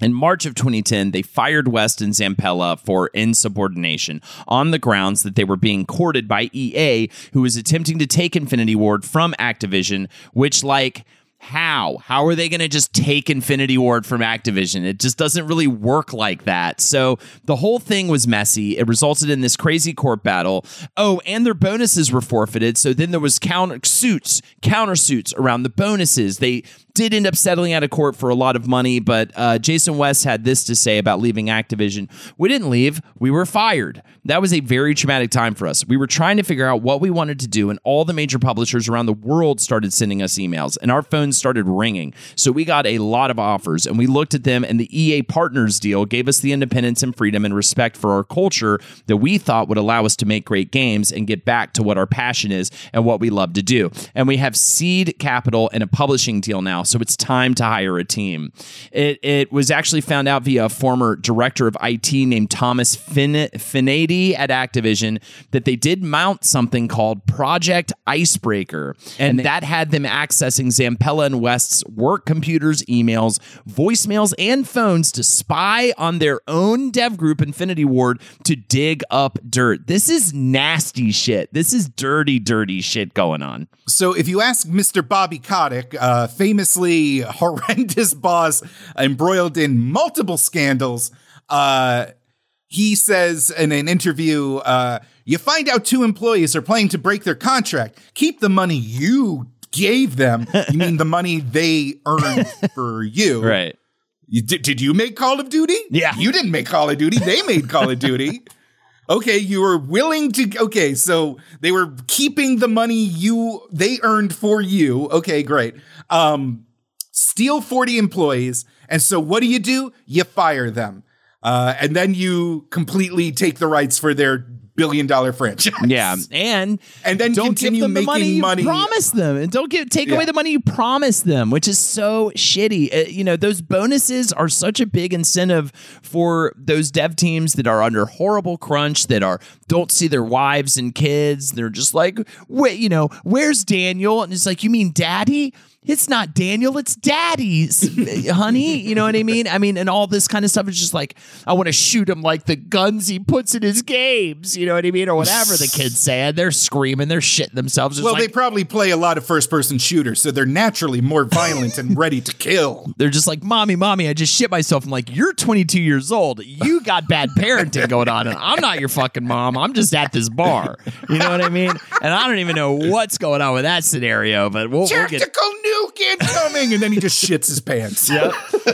S1: In March of 2010, they fired West and Zampella for insubordination on the grounds that they were being courted by EA, who was attempting to take Infinity Ward from Activision, which, like, how? How are they going to just take Infinity Ward from Activision? It just doesn't really work like that. So the whole thing was messy. It resulted in this crazy court battle. Oh, and their bonuses were forfeited. So then there was counter suits, countersuits around the bonuses. They did end up settling out of court for a lot of money, but uh, Jason West had this to say about leaving Activision. We didn't leave, we were fired. That was a very traumatic time for us. We were trying to figure out what we wanted to do, and all the major publishers around the world started sending us emails, and our phones started ringing. So we got a lot of offers, and we looked at them, and the EA Partners deal gave us the independence and freedom and respect for our culture that we thought would allow us to make great games and get back to what our passion is and what we love to do. And we have seed capital and a publishing deal now, so it's time to hire a team. It, it was actually found out via a former director of IT named Thomas fin- Fenady at Activision that they did mount something called Project Icebreaker, and that had them accessing Zampella and West's work computers, emails, voicemails, and phones to spy on their own dev group, Infinity Ward, to dig up dirt. This is nasty shit. This is dirty, dirty shit going on.
S2: So if you ask Mr. Bobby Kotick, uh, horrendous boss embroiled in multiple scandals, uh, he says in an interview, uh, you find out two employees are planning to break their contract. Keep the money you gave them. You mean the money they earned for you.
S1: Right.
S2: You, did, did you make Call of Duty?
S1: Yeah.
S2: You didn't make Call of Duty. They made Call of Duty. Okay, you were willing to okay, so they were keeping the money you they earned for you. Okay, great. Um steal 40 employees, and so what do you do? You fire them. Uh, and then you completely take the rights for their billion dollar franchise.
S1: Yeah, and
S2: And then
S1: don't
S2: continue
S1: give them the money
S2: making
S1: you
S2: money.
S1: promise them, and don't give take
S2: Yeah.
S1: away the money you promise them, which is so shitty. Uh, you know, those bonuses are such a big incentive for those dev teams that are under horrible crunch, that are don't see their wives and kids. They're just like, wait, you know, where's Daniel? And it's like, you mean Daddy? It's not Daniel, it's Daddy's, honey. You know what I mean? I mean, and all this kind of stuff is just like, I want to shoot him like the guns he puts in his games. You know what I mean? Or whatever the kids say. And they're screaming, they're shitting themselves. It's
S2: Well,
S1: like,
S2: they probably play a lot of first person shooters, so they're naturally more violent and ready to kill.
S1: they're just like, Mommy, Mommy, I just shit myself. I'm like, You're 22 years old. You got bad parenting going on. And I'm not your fucking mom. I'm just at this bar. You know what I mean? And I don't even know what's going on with that scenario, but we'll, we'll get.
S2: Tactical nuke incoming, and then he just shits his pants.
S1: Yep.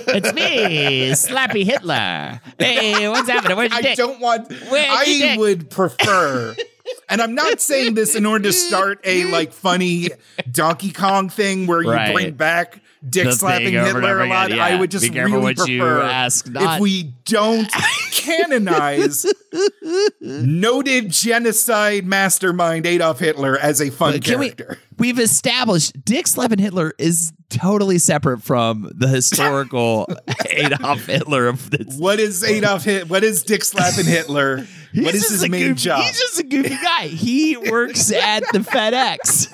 S1: it's me, Slappy Hitler. Hey, what's happening? Where's your
S2: I
S1: dick?
S2: don't want.
S1: Where's
S2: I would prefer. And I'm not saying this in order to start a like funny Donkey Kong thing where you
S1: Right.
S2: bring back dick
S1: The
S2: slapping
S1: thing over and
S2: Hitler a lot.
S1: yeah.
S2: I would just really
S1: what you
S2: prefer
S1: ask not.
S2: if we don't canonize noted genocide mastermind Adolf Hitler as a fun
S1: Can we,
S2: character.
S1: we've established Dick slapping Hitler is totally separate from the historical Adolf Hitler of this.
S2: what is Adolf Hit? What is Dick slapping Hitler? What
S1: He's
S2: is
S1: just
S2: his main
S1: goofy-
S2: job?
S1: He's just a goofy guy. He works at the FedEx.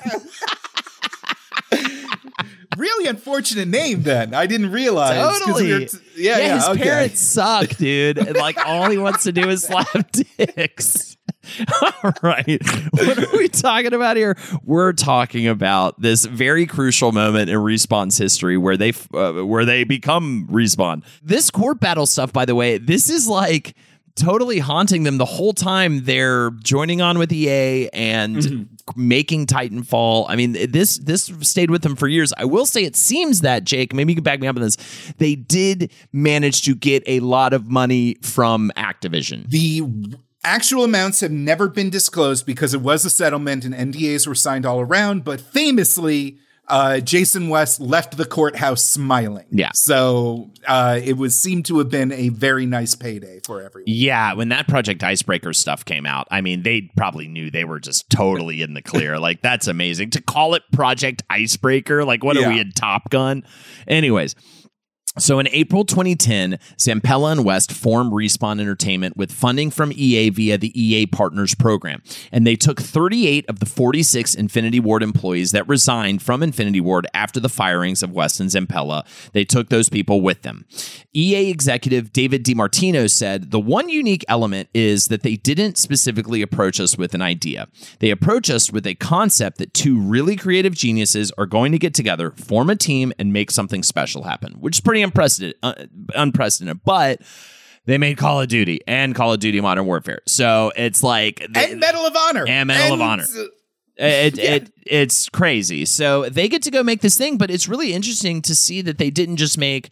S2: really unfortunate name. Then I didn't realize. we
S1: Totally.
S2: were t- yeah, yeah.
S1: his
S2: okay.
S1: parents suck, dude. And like all he wants to do is slap dicks. All right. What are we talking about here? We're talking about this very crucial moment in Respawn's history where they uh, where they become Respawn. This court battle stuff, by the way, this is like totally haunting them the whole time they're joining on with EA and mm-hmm. making Titanfall. I mean, this this stayed with them for years. I will say it seems that Jake, maybe you can back me up on this. They did manage to get a lot of money from Activision.
S2: The actual amounts have never been disclosed because it was a settlement and NDAs were signed all around. But famously, uh, Jason West left the courthouse smiling.
S1: Yeah.
S2: So uh, it was seemed to have been a very nice payday for everyone.
S1: Yeah, when that Project Icebreaker stuff came out, I mean, they probably knew they were just totally in the clear. like, that's amazing. To call it Project Icebreaker, like, what are we in Top Gun? Anyways. So in April 2010, Zampella and West formed Respawn Entertainment with funding from EA via the EA Partners program. And they took 38 of the 46 Infinity Ward employees that resigned from Infinity Ward after the firings of West and Zampella. They took those people with them. EA executive David DeMartini said, The one unique element is that they didn't specifically approach us with an idea. They approached us with a concept that two really creative geniuses are going to get together, form a team, and make something special happen, which is pretty unprecedented. Uh, unprecedented. But they made Call of Duty and Call of Duty Modern Warfare. So it's like. they-
S2: And Medal of Honor.
S1: And Medal of Honor. it, it it's crazy. So they get to go make this thing, but it's really interesting to see that they didn't just make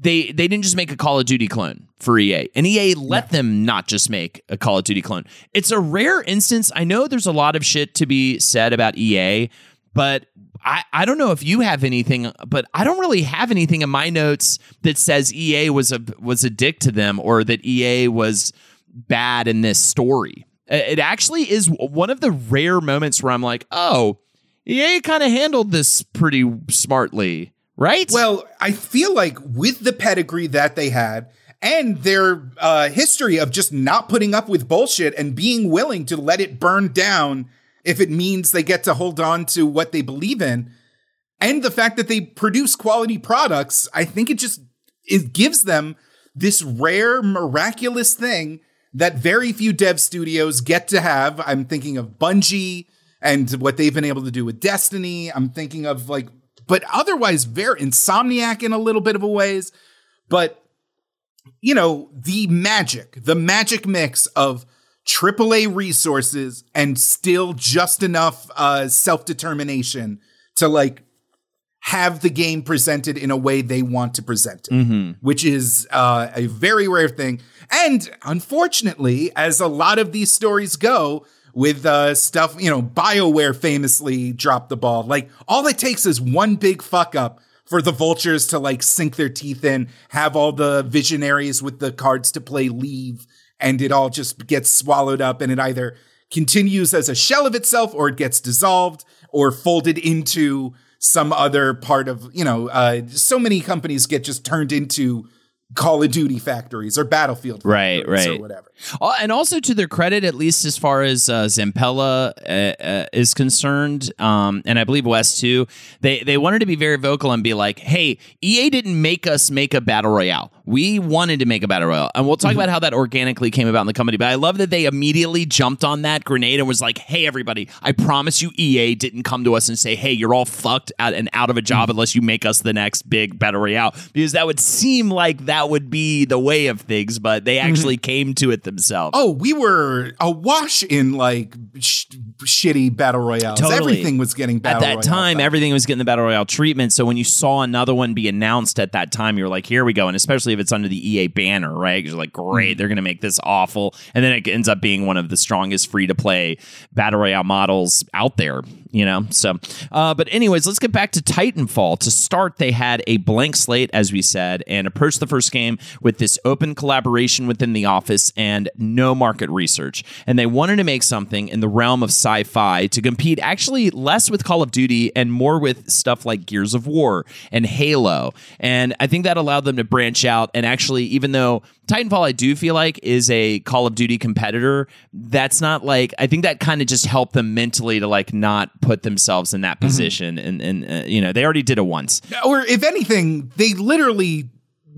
S1: they they didn't just make a Call of Duty clone for EA, and EA let them not just make a Call of Duty clone. It's a rare instance. I know there's a lot of shit to be said about EA, but I, I don't know if you have anything, but I don't really have anything in my notes that says EA was a was a dick to them or that EA was bad in this story. It actually is one of the rare moments where I'm like, oh, EA kind of handled this pretty smartly, right?
S2: Well, I feel like with the pedigree that they had and their uh, history of just not putting up with bullshit and being willing to let it burn down if it means they get to hold on to what they believe in, and the fact that they produce quality products, I think it just it gives them this rare, miraculous thing that very few dev studios get to have. I'm thinking of Bungie and what they've been able to do with Destiny. I'm thinking of like, but otherwise, very Insomniac in a little bit of a ways. But you know, the magic, the magic mix of AAA resources and still just enough uh, self determination to like have the game presented in a way they want to present it, which is uh, a very rare thing. And unfortunately, as a lot of these stories go, with uh, stuff, you know, BioWare famously dropped the ball. Like, all it takes is one big fuck up for the vultures to like sink their teeth in, have all the visionaries with the cards to play leave, and it all just gets swallowed up and it either continues as a shell of itself or it gets dissolved or folded into some other part of, you know, uh, so many companies get just turned into Call of Duty factories or Battlefield
S1: Right,
S2: factories
S1: right.
S2: or whatever.
S1: And also to their credit, at least as far as uh, Zampella uh, uh, is concerned, um, and I believe West too, they they wanted to be very vocal and be like, "Hey, EA didn't make us make a battle royale. We wanted to make a battle royale, and we'll talk mm-hmm. about how that organically came about in the company. But I love that they immediately jumped on that grenade and was like, "Hey, everybody, I promise you, EA didn't come to us and say, "Hey, you're all fucked out and out of a job mm. unless you make us the next big battle royale," because that would seem like that would be the way of things, but they mm-hmm. actually came to it themselves.
S2: Oh, we were awash in like sh- shitty battle royales.
S1: Totally.
S2: Everything was getting battle
S1: at that
S2: royale
S1: time, everything was getting the battle royale treatment. So when you saw another one be announced at that time, you were like, "Here we go!" And especially if it's under the EA banner, right? You're like, "Great,
S2: Mm.
S1: they're going to make this awful," and then it ends up being one of the strongest free to play battle royale models out there. You know, so uh, but anyways, let's get back to Titanfall. To start, they had a blank slate, as we said, and approached the first game with this open collaboration within the office and no market research. And they wanted to make something in the realm of sci-fi to compete actually less with Call of Duty and more with stuff like Gears of War and Halo. And I think that allowed them to branch out and actually, even though Titanfall, I do feel like is a Call of Duty competitor. That's not like I think that kind of just helped them mentally to like not put themselves in that position, and and uh, you know they already did it once.
S2: or if anything, they literally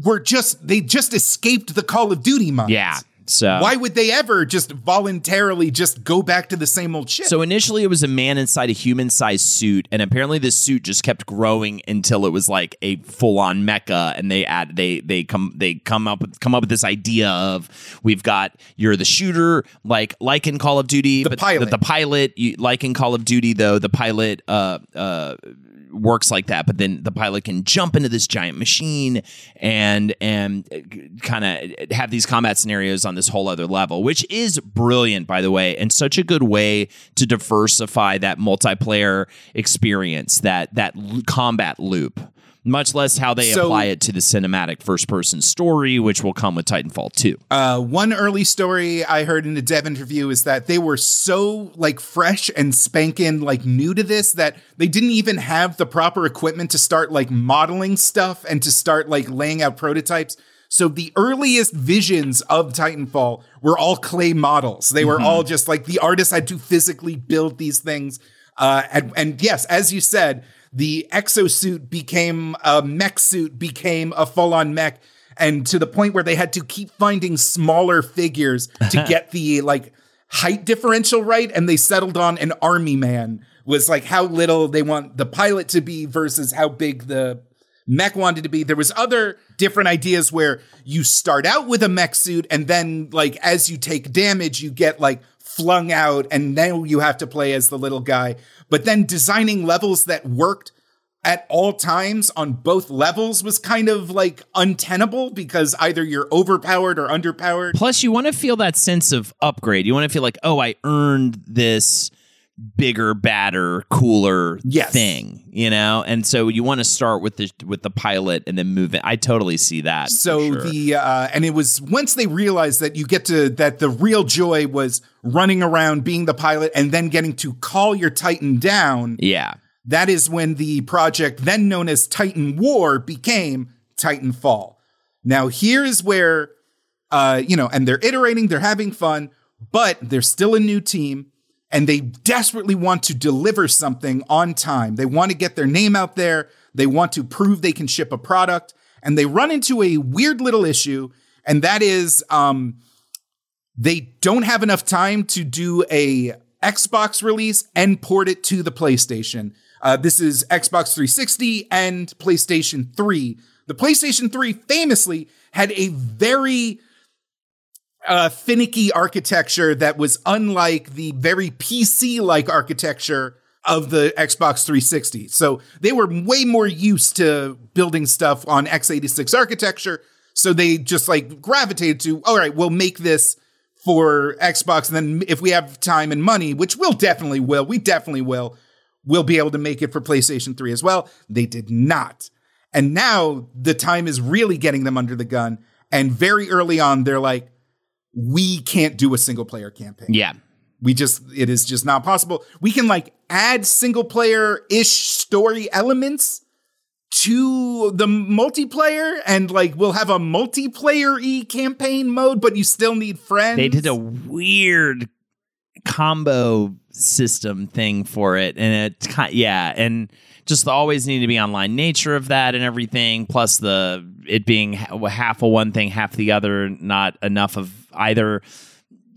S2: were just they just escaped the Call of Duty mind.
S1: Yeah. So
S2: Why would they ever just voluntarily just go back to the same old shit?
S1: So initially, it was a man inside a human-sized suit, and apparently, this suit just kept growing until it was like a full-on mecha. And they add they they come they come up with come up with this idea of we've got you're the shooter like like in Call of Duty,
S2: The
S1: but
S2: pilot.
S1: the, the pilot you, like in Call of Duty though the pilot uh uh works like that but then the pilot can jump into this giant machine and and uh, kind of uh, have these combat scenarios on this whole other level which is brilliant by the way and such a good way to diversify that multiplayer experience that that combat loop much less how they
S2: So-
S1: apply it to the cinematic first person story which will come with Titanfall 2
S2: Uh, one early story I heard in a dev interview is that they were so like fresh and spanking like new to this that they didn't even have the proper equipment to start like modeling stuff and to start like laying out prototypes. So the earliest visions of Titanfall were all clay models. They were all just like the artists had to physically build these things. Uh, and, and yes, as you said, the exosuit became a mech suit, became a full on mech and to the point where they had to keep finding smaller figures to get the like height differential right and they settled on an army man. Was like how little they want the pilot to be versus how big the mech wanted to be. There was other different ideas where you start out with a mech suit and then like as you take damage you get like flung out and now you have to play as the little guy but then designing levels that worked at all times on both levels was kind of like untenable because either you're overpowered or underpowered.
S1: Plus, you want to feel that sense of upgrade. You want to feel like, oh, I earned this bigger, badder, cooler
S2: Yes.
S1: thing, you know. And so you want to start with the with the pilot and then move it. I totally see that.
S2: So
S1: sure.
S2: the uh, and it was once they realized that you get to that the real joy was running around being the pilot and then getting to call your Titan down.
S1: yeah,
S2: That is when the project, then known as Titan War, became Titanfall. Now, here's where, uh, you know, and they're iterating, they're having fun, but they're still a new team and they desperately want to deliver something on time. They want to get their name out there, they want to prove they can ship a product, and they run into a weird little issue, and that is, um, they don't have enough time to do a Xbox release and port it to the PlayStation. Uh, this is Xbox 360 and PlayStation 3. The PlayStation 3 famously had a very uh, finicky architecture that was unlike the very PC like architecture of the Xbox 360. So they were way more used to building stuff on x86 architecture. So they just like gravitated to, all right, we'll make this for Xbox. And then if we have time and money, which we'll definitely will, we definitely will, we'll be able to make it for PlayStation 3 as well. They did not. And now the time is really getting them under the gun. And very early on, they're like, we can't do a single player campaign.
S1: Yeah.
S2: We just, it is just not possible. We can like add single player ish story elements to the multiplayer and like we'll have a multiplayer e campaign mode, but you still need friends.
S1: They did a weird combo system thing for it. And it, yeah. And just the always need to be online nature of that and everything, plus the it being half of one thing, half the other, not enough of either.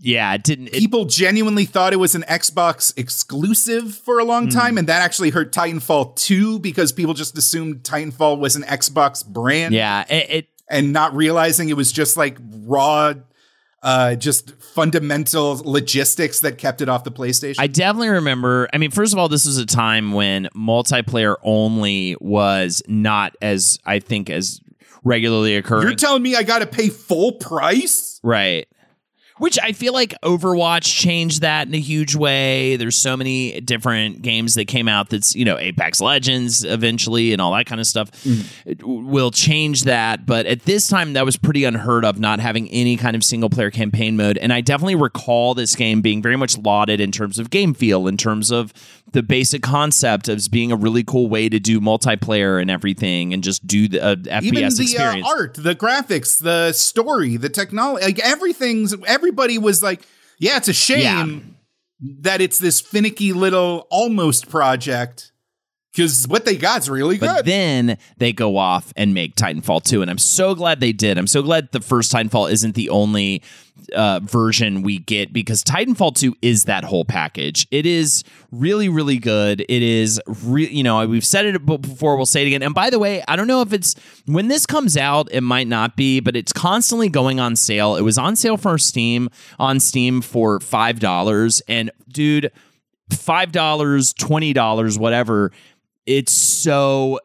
S1: Yeah, it didn't. It,
S2: People genuinely thought it was an Xbox exclusive for a
S1: Hmm.
S2: long time, and that actually hurt Titanfall 2 because people just assumed Titanfall was an Xbox brand.
S1: yeah, it, it
S2: and not realizing it was just like raw, uh, just fundamental logistics that kept it off the PlayStation.
S1: I definitely remember. I mean, first of all, this was a time when multiplayer only was not as I think as regularly occurring.
S2: You're telling me I got to pay full price?
S1: Right. Which I feel like Overwatch changed that in a huge way. There's so many different games that came out that's, you know, Apex Legends eventually and all that kind of stuff w- will change that. But at this time, that was pretty unheard of, not having any kind of single player campaign mode. And I definitely recall this game being very much lauded in terms of game feel, in terms of the basic concept of being a really cool way to do multiplayer and everything and just do the uh, FPS
S2: Even the uh, art, the graphics, the story, the technology, like everything's, everybody was like, yeah, it's a shame that it's this finicky little almost project because what they got's really good.
S1: But then they go off and make Titanfall 2. And I'm so glad they did. I'm so glad the first Titanfall isn't the only uh, version we get because Titanfall 2 is that whole package. It is really, really good. It is, re- you know, we've said it before, we'll say it again. And by the way, I don't know if it's when this comes out, it might not be, but it's constantly going on sale. It was on sale for Steam, on Steam for $5. And dude, $5, $20, whatever it's so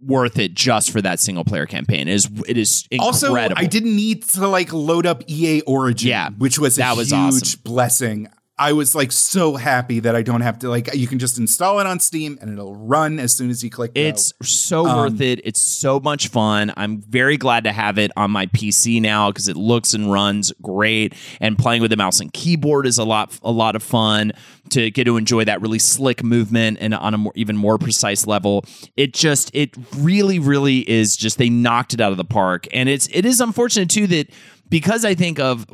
S1: worth it just for that single player campaign. It is it is
S2: also. I didn't need to like load up EA Origin,
S1: Yeah,
S2: which was a
S1: that was
S2: huge
S1: awesome.
S2: blessing. I was like so happy that I don't have to like you can just install it on Steam and it'll run as soon as you click. go.
S1: It's so
S2: Um,
S1: worth it. It's so much fun. I'm very glad to have it on my PC now because it looks and runs great. And playing with the mouse and keyboard is a lot a lot of fun to get to enjoy that really slick movement and on a more, even more precise level. It just it really really is just they knocked it out of the park. And it's it is unfortunate too that because I think of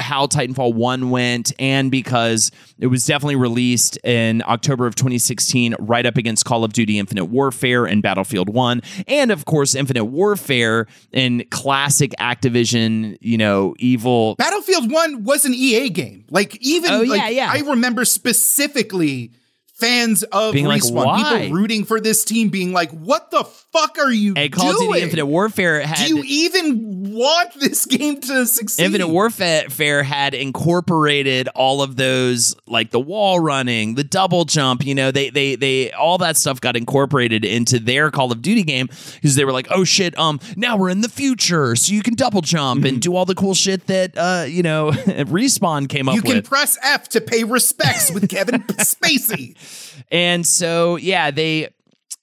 S1: how Titanfall 1 went and because it was definitely released in October of 2016 right up against Call of Duty Infinite Warfare and Battlefield 1 and of course Infinite Warfare and classic Activision, you know, evil
S2: Battlefield 1 was an EA game. Like even
S1: Oh, yeah,
S2: like,
S1: yeah.
S2: I remember specifically fans of
S1: Being like,
S2: Respawn,
S1: why?
S2: people rooting for this team being like, what the fuck are you
S1: and Call of
S2: doing?
S1: Duty Infinite Warfare had
S2: Do you even want this game to succeed?
S1: Infinite Warfare had incorporated all of those, like the wall running, the double jump. You know, they they they all that stuff got incorporated into their Call of Duty game because they were like, oh shit, um, now we're in the future, so you can double jump and do all the cool shit that uh, you know, respawn came up with.
S2: You can press F to pay respects with Kevin Spacey.
S1: And so yeah, they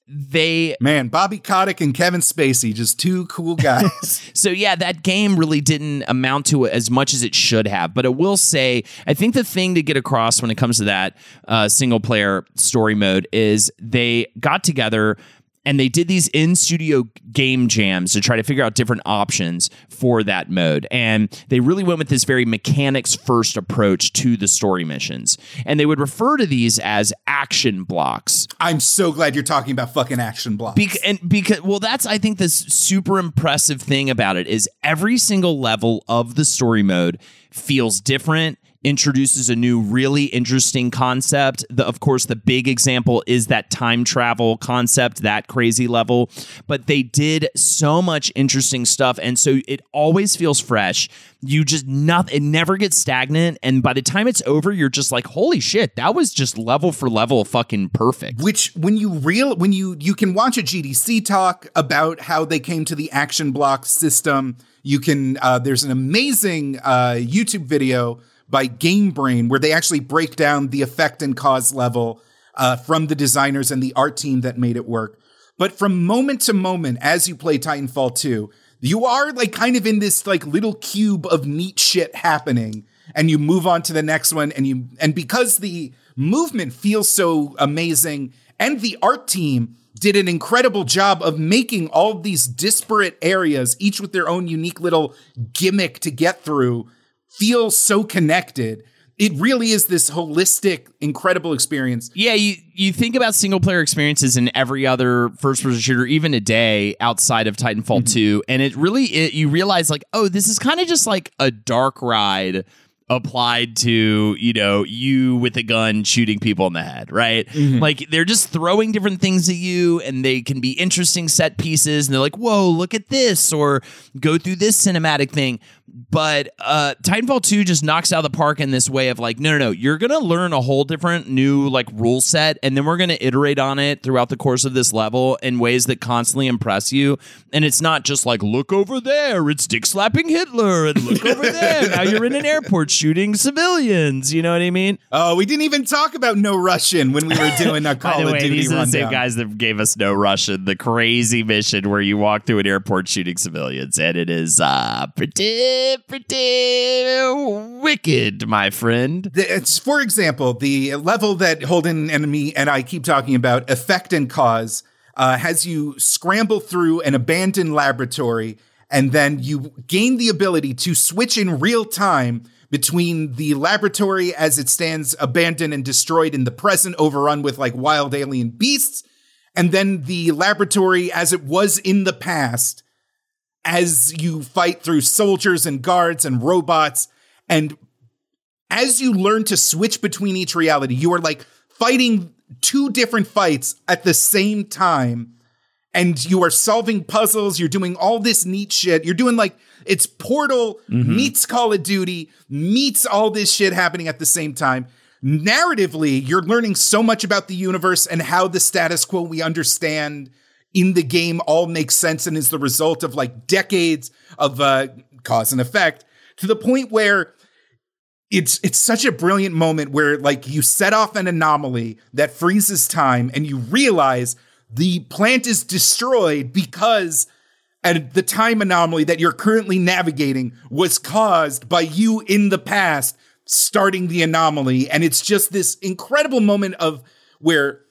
S1: they
S2: Man, Bobby Kotick and Kevin Spacey, just two cool guys.
S1: So yeah, that game really didn't amount to as much as it should have. But I will say, I think the thing to get across when it comes to that uh, single player story mode is they got together and they did these in studio game jams to try to figure out different options for that mode. And they really went with this very mechanics first approach to the story missions. And they would refer to these as action blocks.
S2: I'm so glad you're talking about fucking action blocks.
S1: And because well, that's I think this super impressive thing about it is every single level of the story mode feels different. Introduces a new, really interesting concept. The, of course, the big example is that time travel concept, that crazy level. But they did so much interesting stuff, and so it always feels fresh. You just not, it never gets stagnant, and by the time it's over, you're just like, holy shit, that was just level for level, fucking perfect.
S2: which when you real when you you can watch a GDC talk about how they came to the action block system. You can uh, there's an amazing uh, YouTube video by Game Brain where they actually break down the effect and cause level uh, from the designers and the art team that made it work. But from moment to moment, as you play Titanfall 2, you are like kind of in this like little cube of neat shit happening and you move on to the next one and you and because the movement feels so amazing and the art team did an incredible job of making all of these disparate areas each with their own unique little gimmick to get through feel so connected. It really is this holistic incredible experience.
S1: Yeah, you, you think about single player experiences in every other first person shooter, even a day outside of Titanfall mm-hmm. 2, and it really it, you realize like, oh, this is kind of just like a dark ride applied to you know you with a gun shooting people in the head right? Like they're just throwing different things at you and they can be interesting set pieces and they're like whoa look at this or go through this cinematic thing. But uh titanfall 2 just knocks out of the park in this way of like no no no you're gonna learn a whole different new like rule set and then we're gonna iterate on it throughout the course of this level in ways that constantly impress you. And it's not just like look over there it's dick slapping hitler and look over there now you're in an airport shooting civilians you know what i mean?
S2: Oh we didn't even talk about no russian when we were doing a
S1: by
S2: call
S1: the
S2: of
S1: way,
S2: duty
S1: these are the same guys that gave us no Russian, the crazy mission where you walk through an airport shooting civilians, and it is uh pretty pretty wicked, my friend.
S2: It's for example, the level that Holden and me and I keep talking about, effect and cause, uh, has you scramble through an abandoned laboratory, and then you gain the ability to switch in real time between the laboratory as it stands abandoned and destroyed in the present, overrun with like wild alien beasts, and then the laboratory as it was in the past as you fight through soldiers and guards and robots and as you learn to switch between each reality, you are like fighting two different fights at the same time. And you are solving puzzles. You're doing all this neat shit. You're doing like it's Portal meets Call of Duty meets all this shit happening at the same time. Narratively, you're learning so much about the universe and how the status quo we understand in the game all makes sense and is the result of like decades of uh, cause and effect to the point where it's it's such a brilliant moment where like you set off an anomaly that freezes time and you realize the plant is destroyed because and the time anomaly that you're currently navigating was caused by you in the past starting the anomaly and it's just this incredible moment of where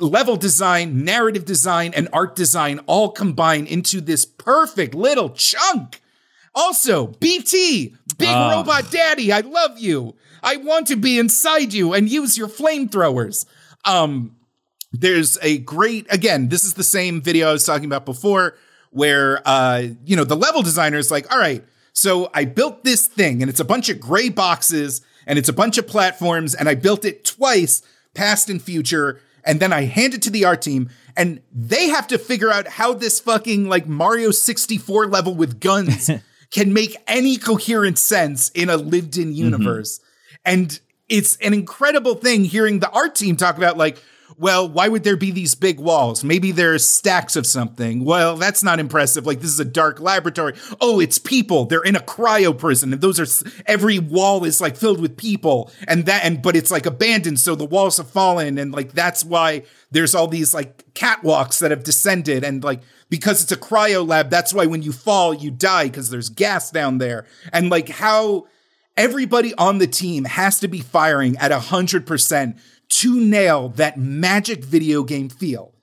S2: level design, narrative design and art design all combine into this perfect little chunk. Also, BT, Big Robot Daddy, I love you. I want to be inside you and use your flamethrowers. Um, there's a great, again, this is the same video I was talking about before, where, uh, you know, the level designer is like, all right, so I built this thing and it's a bunch of gray boxes and it's a bunch of platforms and I built it twice, past and future. And then I hand it to the art team and they have to figure out how this fucking like Mario 64 level with guns can make any coherent sense in a lived in universe. And it's an incredible thing hearing the art team talk about like, well, why would there be these big walls? Maybe there's stacks of something. Well, that's not impressive. Like this is a dark laboratory. Oh, it's people. They're in a cryo prison, and those are every wall is like filled with people, and that and but it's like abandoned, so the walls have fallen, and like that's why there's all these like catwalks that have descended, and like because it's a cryo lab, that's why when you fall, you die because there's gas down there, and like how everybody on the team has to be firing at 100% to nail that magic video game feel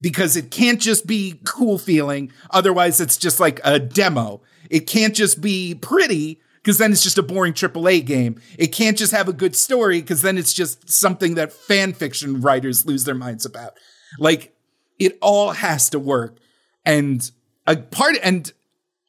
S2: because it can't just be cool feeling otherwise it's just like a demo it can't just be pretty because then it's just a boring AAA game. It can't just have a good story because then it's just something that fan fiction writers lose their minds about. Like it all has to work. And a part and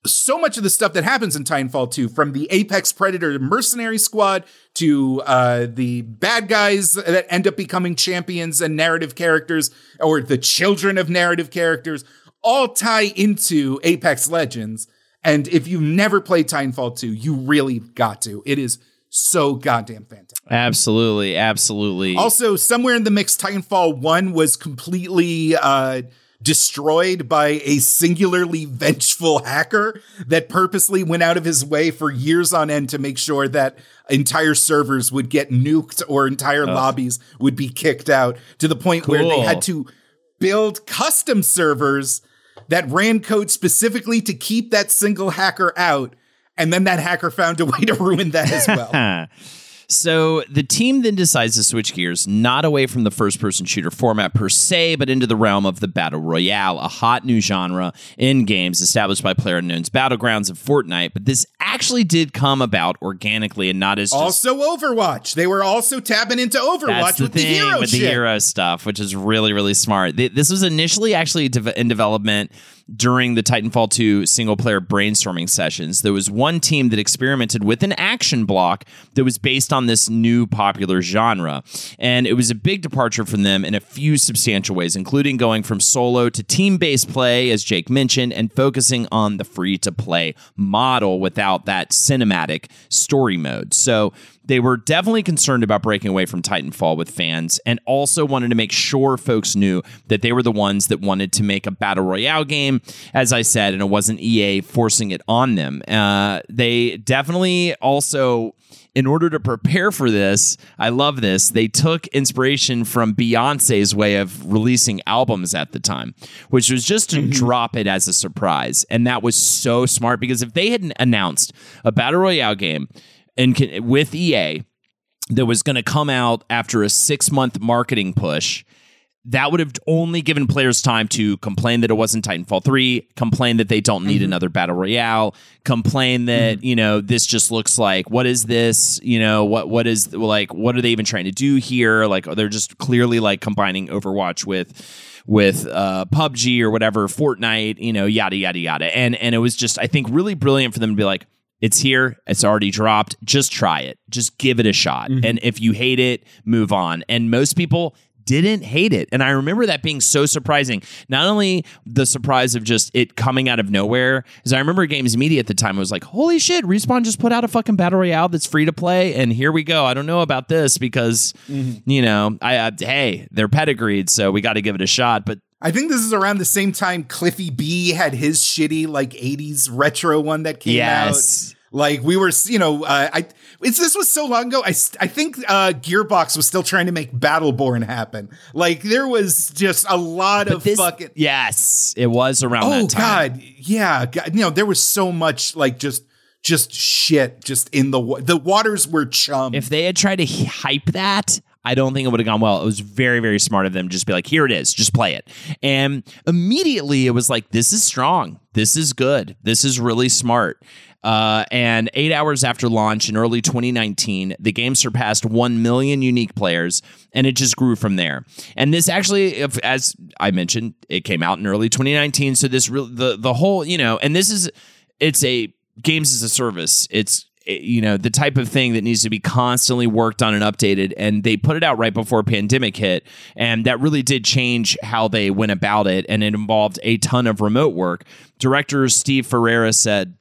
S2: so much of the stuff that happens in Titanfall 2, from the Apex Predator mercenary squad to uh, the bad guys that end up becoming champions and narrative characters, or the children of narrative characters, all tie into Apex Legends. And if you've never played Titanfall 2, you really got to. It is so goddamn fantastic.
S1: Absolutely, absolutely.
S2: Also, somewhere in the mix, Titanfall 1 was completely uh, destroyed by a singularly vengeful hacker that purposely went out of his way for years on end to make sure that entire servers would get nuked or entire lobbies would be kicked out to the point where they had to build custom servers that ran code specifically to keep that single hacker out. And then that hacker found a way to ruin that as well.
S1: So the team then decides to switch gears, not away from the first person shooter format per se, but into the realm of the Battle Royale, a hot new genre in games established by PlayerUnknown's Battlegrounds and Fortnite. But this actually did come about organically and not as just
S2: also Overwatch. They were also tapping into Overwatch
S1: the
S2: with the hero
S1: with the hero stuff, which is really really smart. This was initially actually in development during the Titanfall 2 single player brainstorming sessions. There was one team that experimented with an action block that was based on this new popular genre, and it was a big departure from them in a few substantial ways, including going from solo to team based play, as Jake mentioned, and focusing on the free to play model without that cinematic story mode. So they were definitely concerned about breaking away from Titanfall with fans and also wanted to make sure folks knew that they were the ones that wanted to make a battle royale game, as I said, and it wasn't EA forcing it on them. Uh, they definitely also. In order to prepare for this, I love this. They took inspiration from Beyonce's way of releasing albums at the time, which was just to drop it as a surprise. And that was so smart because if they had announced a battle royale game and can, with EA that was going to come out after a six month marketing push. That would have only given players time to complain that it wasn't Titanfall 3, complain that they don't need another battle royale, complain that, you know, this just looks like what is this? You know, what what is like what are they even trying to do here? Like they're just clearly like combining Overwatch with with uh, PUBG or whatever, Fortnite, you know, yada yada yada. And and it was just I think really brilliant for them to be like, it's here, it's already dropped. Just try it. Just give it a shot. And if you hate it, move on. And most people didn't hate it. And I remember that being so surprising. Not only the surprise of just it coming out of nowhere, because I remember Games Media at the time was like, holy shit, Respawn just put out a fucking Battle Royale that's free to play. And here we go. I don't know about this because, you know, I, uh, hey, they're pedigreed, so we got to give it a shot. But
S2: I think this is around the same time Cliffy B had his shitty like 80s retro one that came
S1: Yes.
S2: out. Like we were, you know, uh, I it's this was so long ago. I I think uh, Gearbox was still trying to make Battleborn happen. Like there was just a lot of
S1: this,
S2: fucking
S1: yes, it was around
S2: oh
S1: that time.
S2: god, yeah, god, you know there was so much like just just shit just in the wa- the waters were chum.
S1: If they had tried to hype that, I don't think it would have gone well. It was very, very smart of them to just be like, here it is, just play it. And immediately it was like, this is strong. This is good. This is really smart. Uh, and eight hours after launch in early 2019, the game surpassed 1 million unique players, and it just grew from there. And this actually, if, as I mentioned, it came out in early 2019. So this the the whole, you know, and this is it's a games as a service. It's Eh, you know the type of thing that needs to be constantly worked on and updated and they put it out right before pandemic hit and that really did change how they went about it and it involved a ton of remote work. Director steve ferreira said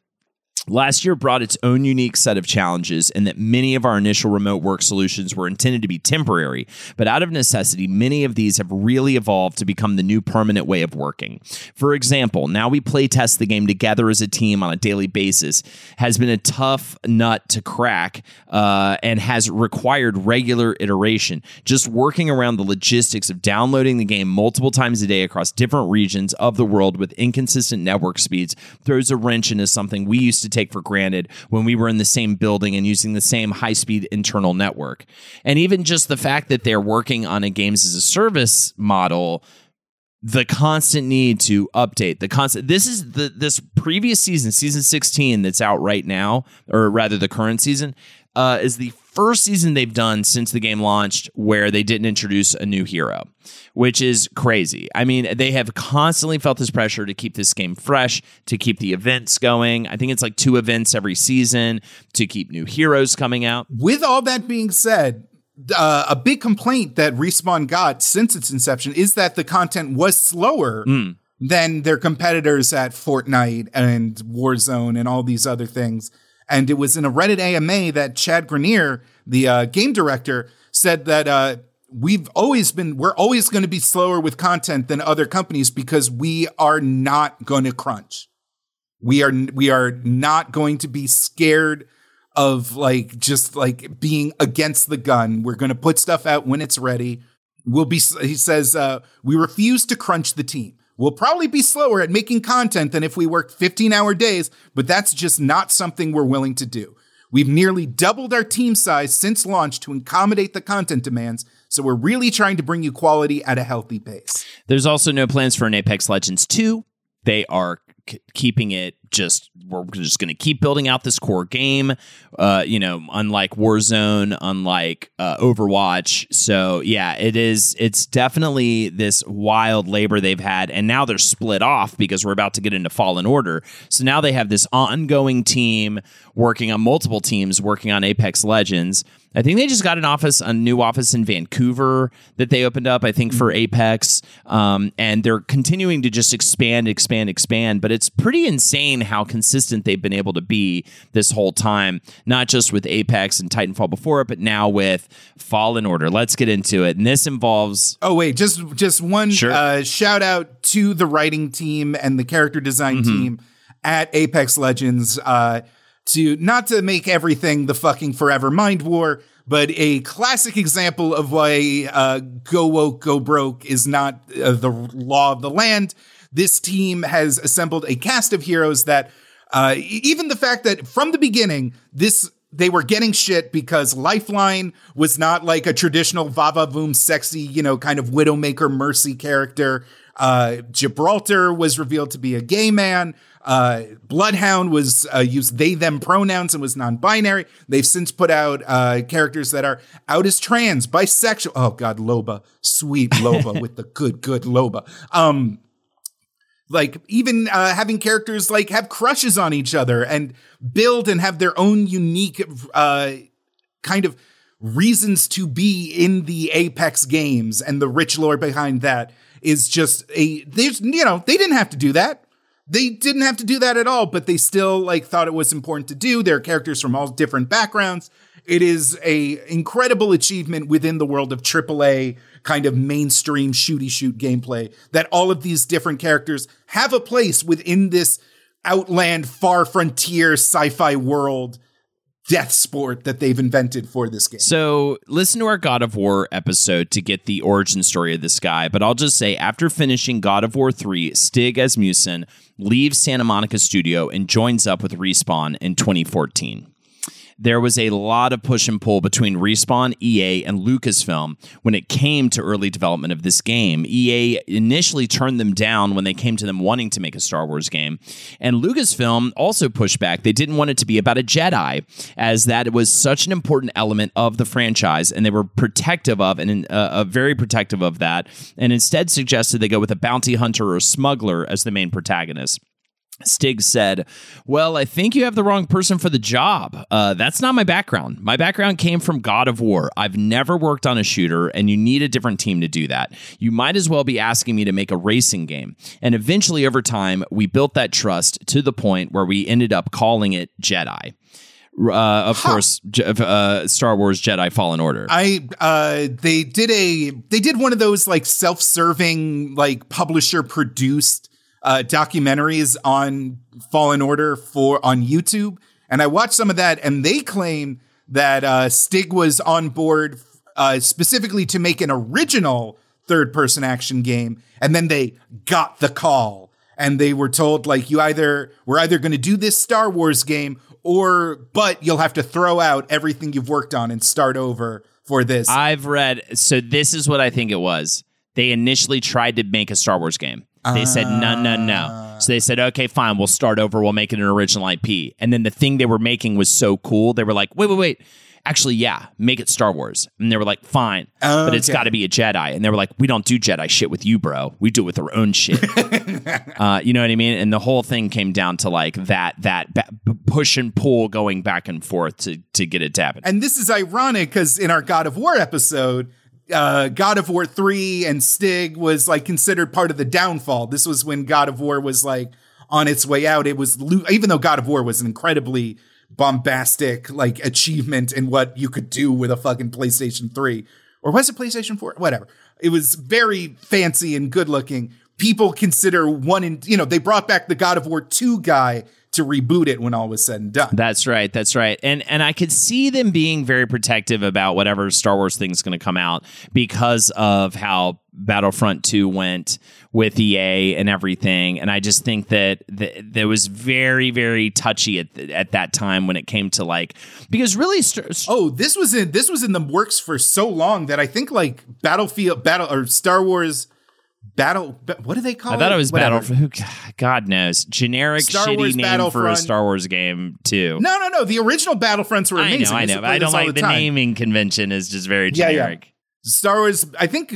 S1: Last year brought its own unique set of challenges, and that many of our initial remote work solutions were intended to be temporary. But out of necessity, many of these have really evolved to become the new permanent way of working. For example, now we play test the game together as a team on a daily basis has been a tough nut to crack uh, and has required regular iteration. Just working around the logistics of downloading the game multiple times a day across different regions of the world with inconsistent network speeds throws a wrench into something we used to take for granted when we were in the same building and using the same high speed internal network. And even just the fact that they're working on a games as a service model the constant need to update the constant this is the this previous season season 16 that's out right now or rather the current season uh, is the first season they've done since the game launched where they didn't introduce a new hero which is crazy. I mean they have constantly felt this pressure to keep this game fresh to keep the events going. I think it's like two events every season to keep new heroes coming out.
S2: With all that being said, uh, a big complaint that Respawn got since its inception is that the content was slower than their competitors at Fortnite and Warzone and all these other things. And it was in a Reddit AMA that Chad Grenier, the uh, game director, said that uh, we've always been, we're always going to be slower with content than other companies because we are not going to crunch. We are we are not going to be scared of like just like being against the gun. We're going to put stuff out when it's ready. We'll be he says uh we refuse to crunch the team. We'll probably be slower at making content than if we worked 15 hour days, but that's just not something we're willing to do. We've nearly doubled our team size since launch to accommodate the content demands, so we're really trying to bring you quality at a healthy pace.
S1: There's also no plans for an Apex Legends 2. They are k- keeping it just we're just going to keep building out this core game uh you know unlike warzone unlike uh, overwatch so yeah it is it's definitely this wild labor they've had and now they're split off because we're about to get into fallen order so now they have this ongoing team working on multiple teams working on apex legends I think they just got an office, a new office in Vancouver that they opened up, I think, for Apex. Um, and they're continuing to just expand, expand, expand. But it's pretty insane how consistent they've been able to be this whole time, not just with Apex and Titanfall before it, but now with Fallen Order. Let's get into it. And this involves.
S2: Oh wait, just just one
S1: Sure.
S2: uh, shout out to the writing team and the character design
S1: Mm-hmm.
S2: team at Apex Legends. Uh, to not to make everything the fucking forever mind war, but a classic example of why uh, go woke, go broke is not uh, the law of the land. This team has assembled a cast of heroes that, uh, even the fact that from the beginning, this they were getting shit because Lifeline was not like a traditional Vava Voom sexy, you know, kind of Widowmaker Mercy character. Uh, Gibraltar was revealed to be a gay man. Uh, Bloodhound was uh, used they them pronouns and was non-binary. They've since put out uh, characters that are out as trans, bisexual. Oh God, Loba, sweet Loba with the good, good Loba. Um, like even uh, having characters like have crushes on each other and build and have their own unique uh, kind of reasons to be in the Apex games and the rich lore behind that is just a there's you know they didn't have to do that. They didn't have to do that at all but they still like thought it was important to do. There are characters from all different backgrounds it is a incredible achievement within the world of AAA kind of mainstream shooty shoot gameplay that all of these different characters have a place within this outland far frontier sci-fi world death sport that they've invented for this game.
S1: So, listen to our God of War episode to get the origin story of this guy. But I'll just say, after finishing God of War 3, Stig Asmussen leaves Santa Monica Studio and joins up with Respawn in 2014. There was a lot of push and pull between Respawn, EA, and Lucasfilm when it came to early development of this game. EA initially turned them down when they came to them wanting to make a Star Wars game. And Lucasfilm also pushed back. They didn't want it to be about a Jedi, as that was such an important element of the franchise, and they were protective of and uh, uh, very protective of that, and instead suggested they go with a bounty hunter or smuggler as the main protagonist. Stig said, Well, I think you have the wrong person for the job. Uh, that's not my background. My background came from God of War. I've never worked on a shooter, and you need a different team to do that. You might as well be asking me to make a racing game. And eventually, over time, we built that trust to the point where we ended up calling it Jedi. Uh, of course, uh, Star Wars Jedi Fallen Order.
S2: I uh they did a they did one of those like self-serving like publisher produced uh documentaries on Fallen Order for on YouTube and I watched some of that and they claim that uh Stig was on board uh specifically to make an original third person action game and then they got the call and they were told like you either we're either going to do this Star Wars game or but you'll have to throw out everything you've worked on and start over for this.
S1: I've read. So this is what I think it was. They initially tried to make a Star Wars game. They said no, no, no. So they said, okay, fine, we'll start over. We'll make it an original IP. And then the thing they were making was so cool. They were like, wait, wait, wait. Actually, yeah, make it Star Wars. And they were like, fine, but it's got to be a Jedi. And they were like, we don't do Jedi shit with you, bro. We do it with our own shit. uh, you know what I mean? And the whole thing came down to like that that ba- push and pull going back and forth to to get it to happen.
S2: And this is ironic because in our God of War episode, uh, God of War 3 and Stig was like considered part of the downfall. This was when God of War was like on its way out. It was, lo- even though God of War was an incredibly bombastic like achievement in what you could do with a fucking PlayStation 3, or was it PlayStation 4? Whatever. It was very fancy and good looking. People consider one in, you know, they brought back the God of War 2 guy to reboot it when all was said and done.
S1: That's right. That's right. And and I could see them being very protective about whatever Star Wars thing's going to come out because of how Battlefront 2 went with EA and everything. And I just think that th- that was very very touchy at at that time when it came to like because really Star-
S2: Oh, this was in this was in the works for so long that I think like Battlefield Battle or Star Wars Battle what do they call
S1: I thought it was
S2: Whatever.
S1: Battle. Who, God knows, generic
S2: Star
S1: shitty
S2: Wars
S1: name for a Star Wars game too.
S2: No, no, no. The original Battlefronts were
S1: I
S2: amazing.
S1: know, I know. I don't like the,
S2: time.
S1: naming convention is just very
S2: Yeah, yeah.
S1: generic.
S2: Star Wars. I think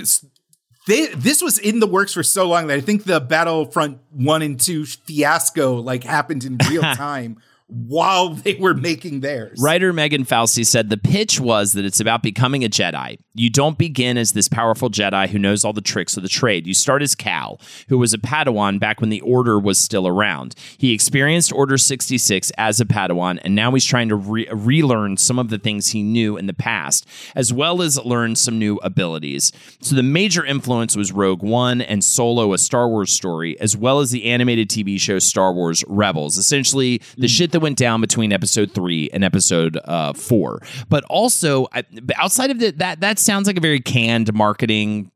S2: they this was in the works for so long that I think the Battlefront one and two fiasco like happened in real time while they were making theirs.
S1: Writer Megan Fausti said the pitch was that it's about becoming a Jedi. You don't begin as this powerful Jedi who knows all the tricks of the trade. You start as Cal, who was a Padawan back when the Order was still around. He experienced Order 66 as a Padawan, and now he's trying to re- relearn some of the things he knew in the past, as well as learn some new abilities. So the major influence was Rogue One and Solo, a Star Wars story, as well as the animated TV show Star Wars Rebels. Essentially, the hmm. shit that went down between episode three and episode uh, four. But also, I, outside of the, that, that sounds like a very canned marketing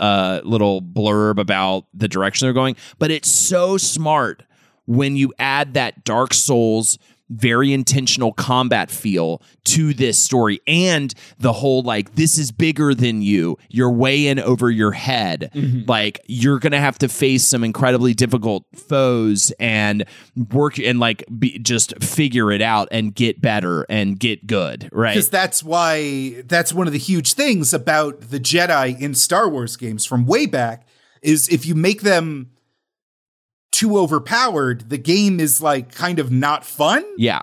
S1: uh, little blurb about the direction they're going. But it's so smart when you add that Dark Souls very intentional combat feel to this story and the whole like this is bigger than you. You're way in over your head. Mm-hmm. Like you're gonna have to face some incredibly difficult foes and work and like be, just figure it out and get better and get good right?
S2: Because that's why that's one of the huge things about the Jedi in Star Wars games from way back is if you make them too overpowered, the game is like kind of not fun.
S1: yeah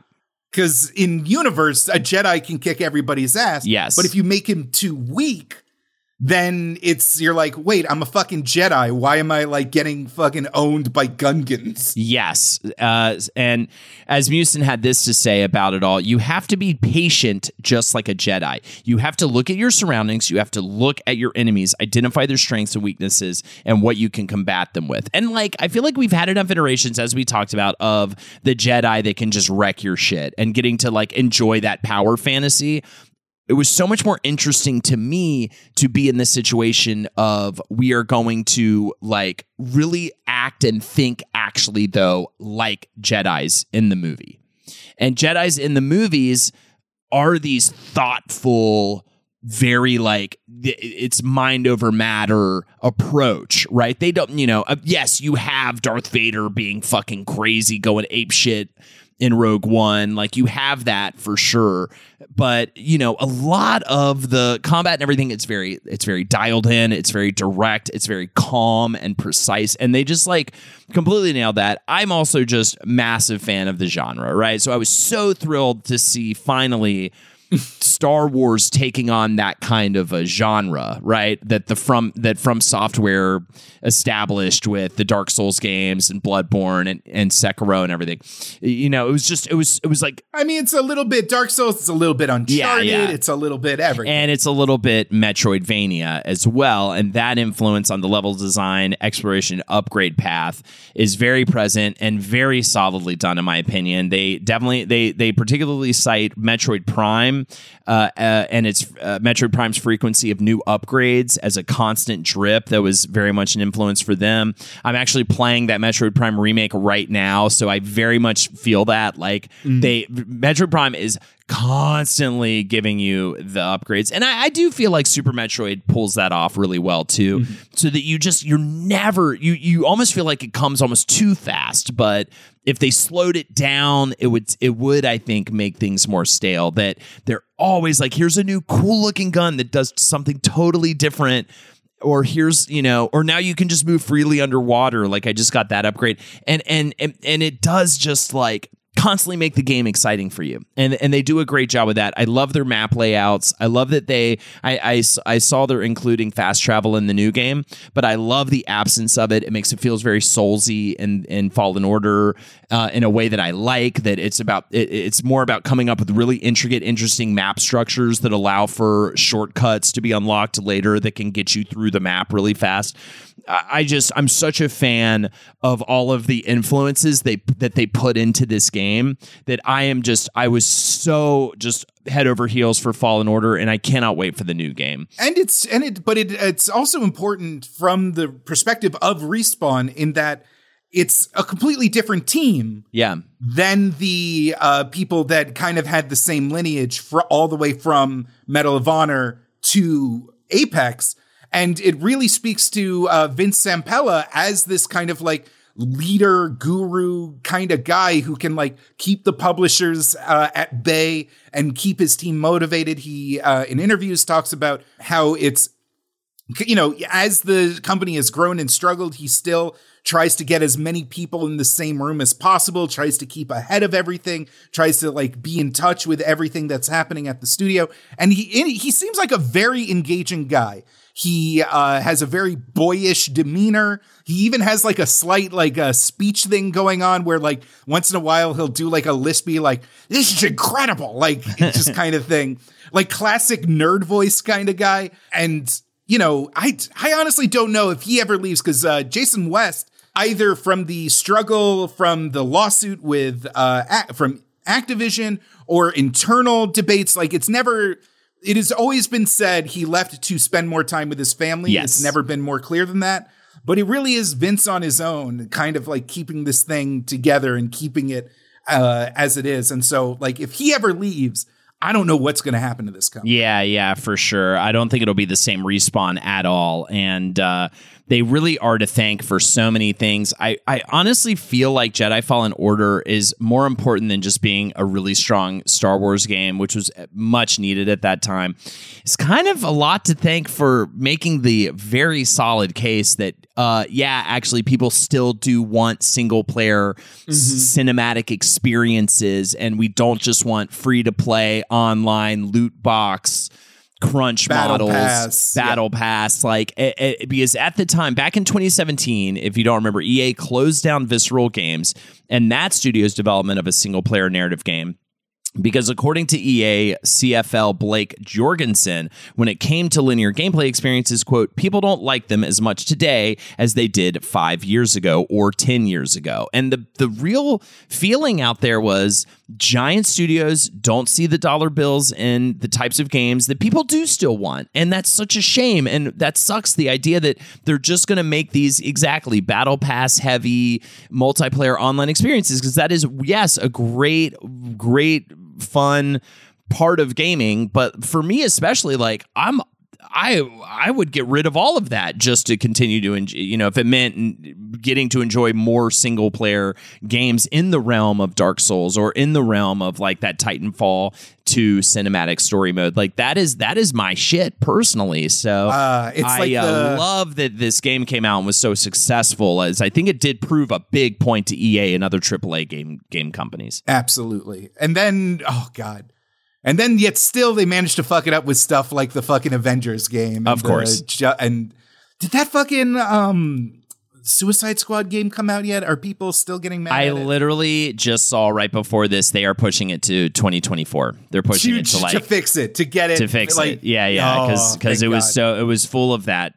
S2: Because in universe, a Jedi can kick everybody's ass.
S1: Yes.
S2: But if you make him too weak, then it's you're like, wait, I'm a fucking Jedi. Why am I like getting fucking owned by Gungans?
S1: Yes. Uh, and Asmussen had this to say about it all, you have to be patient just like a Jedi. You have to look at your surroundings, you have to look at your enemies, identify their strengths and weaknesses, and what you can combat them with. And like, I feel like we've had enough iterations, as we talked about, of the Jedi that can just wreck your shit and getting to like enjoy that power fantasy it was so much more interesting to me to be in this situation of we are going to like really act and think actually though like jedis in the movie. And jedis in the movies are these thoughtful very like it's mind over matter approach right? They don't you know yes you have darth vader being fucking crazy going ape shit in Rogue One. Like you have that for sure. But, you know, a lot of the combat and everything, it's very, it's very dialed in, it's very direct, it's very calm and precise. And they just like completely nailed that. I'm also just massive fan of the genre, right? So I was so thrilled to see finally Star Wars taking on that kind of a genre, right? That the from that FromSoftware established with the Dark Souls games and Bloodborne and, and Sekiro and everything. You know, it was just it was it was like
S2: I mean, it's a little bit Dark Souls, it's a little bit Uncharted,
S1: yeah.
S2: it's a little bit everything.
S1: and it's a little bit Metroidvania as well. And that influence on the level design, exploration, upgrade path is very present and very solidly done, in my opinion. They definitely they they particularly cite Metroid Prime uh, uh, and its uh, Metroid Prime's frequency of new upgrades as a constant drip that was very much an influence for them. I'm actually playing that Metroid Prime remake right now, so I very much feel that like they Metroid Prime is constantly giving you the upgrades. And I, I do feel like Super Metroid pulls that off really well too. Mm-hmm. So that you just you're never you you almost feel like it comes almost too fast, but if they slowed it down, it would it would I think make things more stale. That they're always like, here's a new cool looking gun that does something totally different or here's you know or now you can just move freely underwater like i just got that upgrade and and and, and it does just like constantly make the game exciting for you. And and they do a great job with that. I love their map layouts. I love that they I I saw they're including fast travel in the new game but i love the absence of it. It makes it feels very soulsy and and fallen order uh, in a way that i like that it's about it, it's more about coming up with really intricate interesting map structures that allow for shortcuts to be unlocked later that can get you through the map really fast. I I just I'm such a fan of all of the influences they that they put into this game that I am just I was so just head over heels for Fallen Order and I cannot wait for the new game.
S2: and it's and it but it it's also important from the perspective of respawn in that it's a completely different team
S1: Yeah.
S2: than the uh, people that kind of had the same lineage for all the way from Medal of Honor to Apex. And it really speaks to uh, Vince Zampella as this kind of like leader, guru kind of guy who can like keep the publishers uh, at bay and keep his team motivated. He, uh, in interviews, talks about how it's you know, as the company has grown and struggled, he still tries to get as many people in the same room as possible, tries to keep ahead of everything, tries to like be in touch with everything that's happening at the studio. And he he seems like a very engaging guy. He uh, has a very boyish demeanor. He even has like a slight like a speech thing going on where like once in a while he'll do like a lispy like this is incredible like just kind of thing like classic nerd voice kind of guy and you know, I I honestly don't know if he ever leaves because uh, Jason West, either from the struggle from the lawsuit with uh, from Activision or internal debates, like it's never. It has always been said he left to spend more time with his family.
S1: Yes.
S2: It's never been more clear than that. But it really is Vince on his own, kind of like keeping this thing together and keeping it uh, as it is. And so, like, if he ever leaves, I don't know what's going to happen to this company.
S1: Yeah, yeah, for sure. I don't think it'll be the same respawn at all. And uh, they really are to thank for so many things. I, I honestly feel like Jedi Fallen Order is more important than just being a really strong Star Wars game, which was much needed at that time. It's kind of a lot to thank for making the very solid case that, uh, yeah, actually, people still do want single player cinematic experiences, and we don't just want free to play online loot box crunch
S2: Battle
S1: models
S2: Pass,
S1: battle pass like it, it- because at the time back in 2017 if you don't remember ea closed down visceral games and that studio's development of a single player narrative game because according to EA CFO Blake Jorgensen, when it came to linear gameplay experiences, quote, people don't like them as much today as they did five years ago or 10 years ago. And the, the real feeling out there was giant studios don't see the dollar bills in the types of games that people do still want. And that's such a shame. And that sucks the idea that they're just going to make these exactly battle pass heavy multiplayer online experiences because that is, yes, a great, great, fun part of gaming. But for me, especially, like, I'm. I I would get rid of all of that just to continue to enjoy, you know if it meant getting to enjoy more single player games in the realm of Dark Souls or in the realm of like that Titanfall 2 cinematic story mode like that is that is my shit personally so
S2: Uh, it's
S1: I
S2: like
S1: uh,
S2: the-
S1: love that this game came out and was so successful as I think it did prove a big point to EA and other AAA game game companies
S2: Absolutely. And then, oh God. And then yet still they managed to fuck it up with stuff like the fucking Avengers game.
S1: Of course.
S2: ju- and did that fucking um Suicide Squad game come out yet? Are people still getting mad
S1: I
S2: at it?
S1: literally just saw right before this they are pushing it to 2024. They're pushing
S2: to,
S1: it to like to
S2: fix it, to get it
S1: to fix
S2: like,
S1: it. Yeah, yeah, because
S2: Oh,
S1: because it was
S2: God.
S1: so it was full of that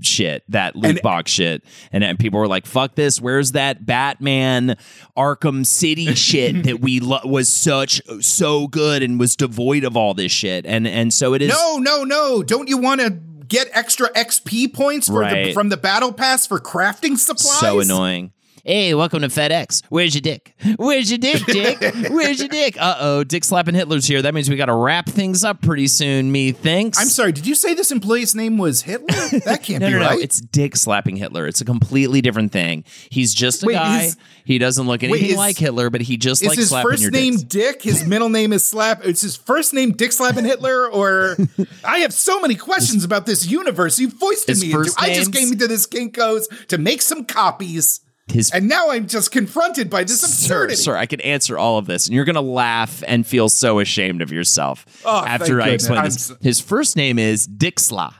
S1: shit, that loot
S2: And-
S1: box shit, and, and people were like, "Fuck this! Where's that Batman Arkham City shit that we lo- was such so good and was devoid of all this shit?" And and so it is.
S2: No, no, no. Don't you want to get extra XP points for the, from the battle pass for crafting supplies?
S1: So annoying. Hey, welcome to FedEx. Where's your dick? Where's your dick, Dick? Where's your dick? Uh oh, Dick slapping Hitler's here. That means we got to wrap things up pretty soon. Me thinks.
S2: I'm sorry, did you say this employee's name was Hitler? That can't
S1: No,
S2: be
S1: no, no.
S2: right.
S1: It's Dick slapping Hitler. It's a completely different thing. He's just a
S2: Wait,
S1: guy.
S2: is-
S1: he doesn't look anything
S2: is-
S1: like Hitler, but he just
S2: is
S1: likes
S2: his
S1: slapping
S2: first name
S1: dicks.
S2: Dick? His middle name is Slap. It's his first name Dick Slapping Hitler, or I have so many questions about this universe you foisted
S1: his
S2: me into. I just came into this Kinko's to make some copies.
S1: His
S2: And now I'm just confronted by this absurdity.
S1: sir, I can answer all of this, and you're gonna laugh and feel so ashamed of yourself
S2: Oh,
S1: after I explain this.
S2: so-
S1: His first name is Dixla.